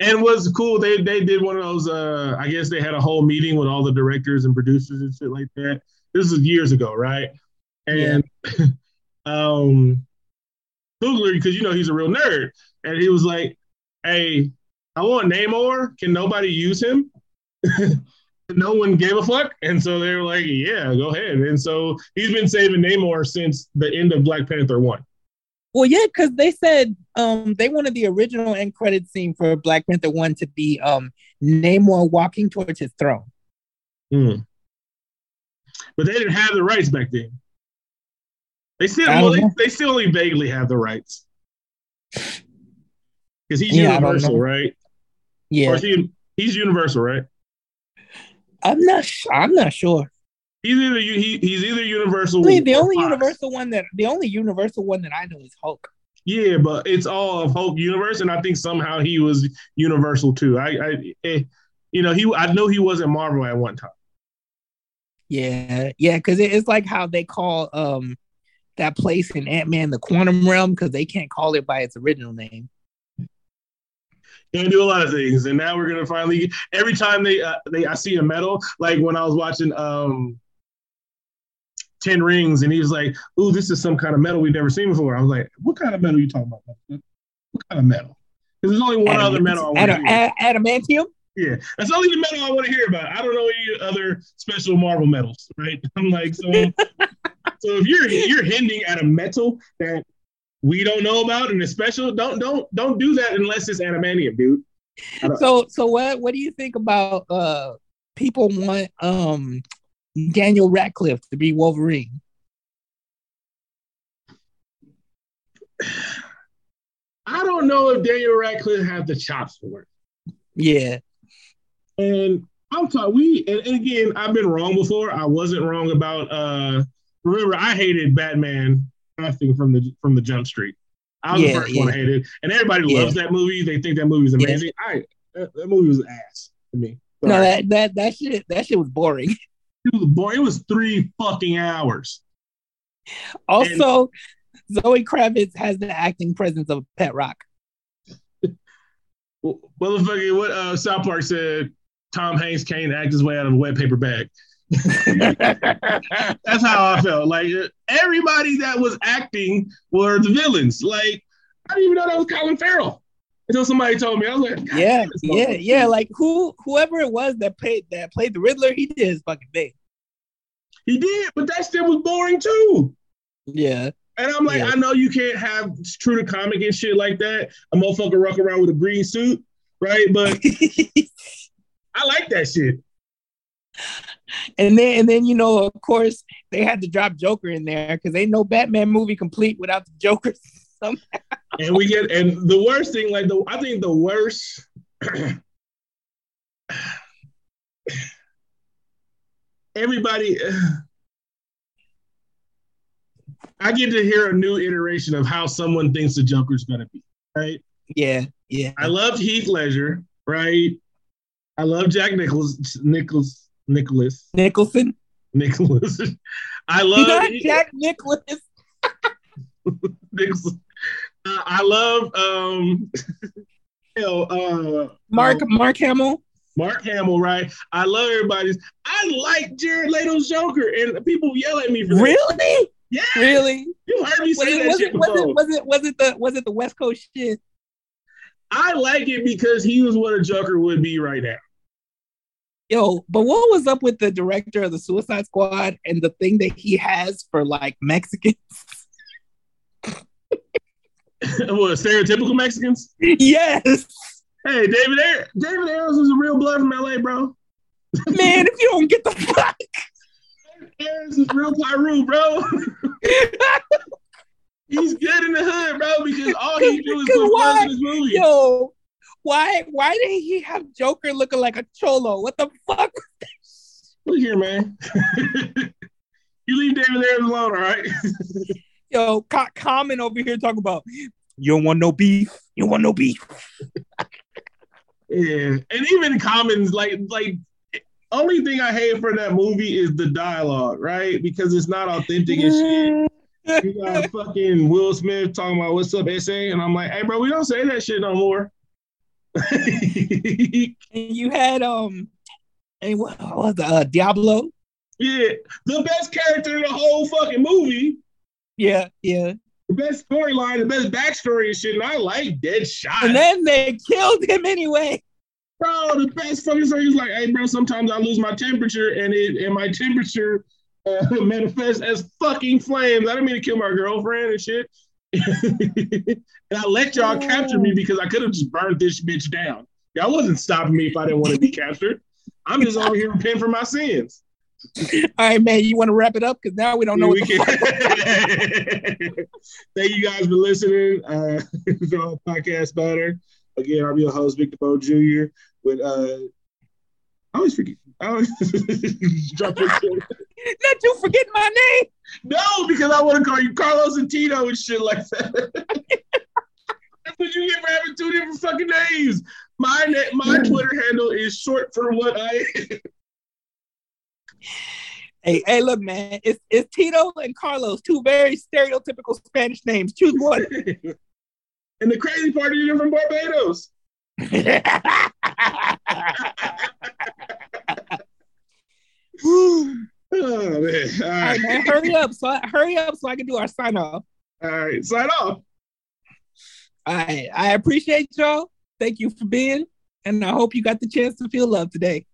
S1: and was cool. They they did one of those. Uh, I guess they had a whole meeting with all the directors and producers and shit like that. This is years ago, right? And yeah. um, Coogler, because you know he's a real nerd, and he was like, "Hey, I want Namor. Can nobody use him?" no one gave a fuck, and so they were like, "Yeah, go ahead." And so he's been saving Namor since the end of Black Panther one.
S2: Well, yeah, because they said um, they wanted the original end credit scene for Black Panther one to be um, Namor walking towards his throne.
S1: Mm. But they didn't have the rights back then. They still well, they, they, still only vaguely have the rights because he's yeah, universal, right?
S2: Yeah,
S1: he, he's universal, right?
S2: I'm not. I'm not sure.
S1: He's either he, he's either universal.
S2: I mean, the only Fox. universal one that the only universal one that I know is Hulk.
S1: Yeah, but it's all of Hulk universe, and I think somehow he was universal too. I, I, eh, you know, he I know he wasn't Marvel at one time.
S2: Yeah, yeah, because it's like how they call um that place in Ant Man the Quantum Realm because they can't call it by its original name.
S1: Gonna do a lot of things, and now we're gonna finally. Every time they uh, they I see a medal, like when I was watching um Ten Rings, and he was like, "Ooh, this is some kind of metal we've never seen before." I was like, "What kind of metal are you talking about? What kind of metal?" Because there's only one Adam- other metal. I
S2: Adam- Ad- adamantium.
S1: Yeah, that's only the metal I want to hear about. I don't know any other special Marvel metals, right? I'm like, so, so if you're you're hinting at a metal that we don't know about and it's special, don't don't don't do that unless it's adamantium, dude.
S2: So so what what do you think about uh people want um Daniel Radcliffe to be Wolverine?
S1: I don't know if Daniel Radcliffe has the chops for it.
S2: Yeah.
S1: And I'm talking we and, and, again, I've been wrong before. I wasn't wrong about uh remember I hated Batman casting from the from the jump street. I was yeah, the first yeah. one to hate it. And everybody yeah. loves that movie. They think that movie is amazing. I that, that, movie was ass to me.
S2: Sorry. No, that that that shit that shit was boring.
S1: It was boring. It was three fucking hours.
S2: Also, and, Zoe Kravitz has the acting presence of Pet Rock.
S1: well, motherfucker, what uh, South Park said Tom Hanks can't act his way out of a wet paper bag. That's how I felt. Like everybody that was acting were the villains. Like I didn't even know that was Colin Farrell until somebody told me. I was like,
S2: yeah, yeah, yeah. Like who, whoever it was that played that played the Riddler, he did his fucking thing.
S1: He did, but that shit was boring too.
S2: Yeah.
S1: And I'm like, yeah. I know you can't have true to comic and shit like that. A motherfucker rock around with a green suit, right? But I like that shit.
S2: And then, and then you know, of course, they had to drop Joker in there because ain't no Batman movie complete without the Joker somehow.
S1: And we get, and the worst thing, like the, I think the worst. everybody. I get to hear a new iteration of how someone thinks the Joker's going to be. Right?
S2: Yeah, yeah.
S1: I loved Heath Ledger. Right? I love Jack Nichols. Nichols. Nicholas.
S2: Nicholson.
S1: Nicholas. I love
S2: Not Jack Nicholas.
S1: Nicholson. Uh, I love um, you know, uh,
S2: Mark uh, Mark Hamill.
S1: Mark Hamill, right? I love everybody's. I like Jared Leto's Joker, and people yell at me for that.
S2: Really?
S1: Yeah.
S2: Really?
S1: You heard me say
S2: Was
S1: that
S2: it, was, it, was it was it the was it the West Coast shit?
S1: I like it because he was what a Joker would be right now.
S2: Yo, but what was up with the director of the Suicide Squad and the thing that he has for like Mexicans?
S1: what stereotypical Mexicans?
S2: yes,
S1: Hey, David Ayer, David Ayers is a real blood from LA, bro.
S2: man. If you don't get the fuck,
S1: Ayers is real Piru, bro. He's good in the hood, bro, because all he do is put in his movie.
S2: yo, why why did he have Joker looking like a cholo? What the fuck?
S1: Look here, man. you leave David Ayers alone, all right?
S2: Yo, Co- Common over here talking about you don't want no beef. You don't want no beef.
S1: yeah, and even Commons, like, like. Only thing I hate for that movie is the dialogue, right? Because it's not authentic and shit. You got fucking Will Smith talking about what's up, SA, and I'm like, hey, bro, we don't say that shit no more.
S2: and you had um, and what was the uh, Diablo?
S1: yeah, the best character in the whole fucking movie,
S2: Yeah, yeah.
S1: the best storyline, the best backstory and shit. And I like Deadshot,
S2: And then they killed him anyway.
S1: bro. The best fucking story is like, hey, bro, sometimes I lose my temperature, and it and my temperature uh, manifests as fucking flames. I didn't mean to kill my girlfriend and shit. and I let y'all capture me because I could have just burned this bitch down. Y'all wasn't stopping me if I didn't want to be captured. I'm just over here repenting for my sins.
S2: All right, man. You want to wrap it up because now we don't know what
S1: We
S2: the
S1: can- Thank you guys for listening. Uh, it's all podcast better. Again, I'm your host, Victor Bo Jr. With uh, I always forget. I always drop this shit.
S2: Not you forget my name.
S1: No, because I want to call you Carlos and Tito and shit like that. That's what you get for having two different fucking names. My na- my mm. Twitter handle is short for what I.
S2: Hey, hey, look, man. It's it's Tito and Carlos, two very stereotypical Spanish names. Choose one.
S1: and the crazy part is you're from Barbados. Oh man! All
S2: All
S1: right,
S2: right, man. Hurry up, so I, hurry up, so I can do our sign off.
S1: All right, sign off.
S2: All right, I appreciate y'all. Thank you for being, and I hope you got the chance to feel love today.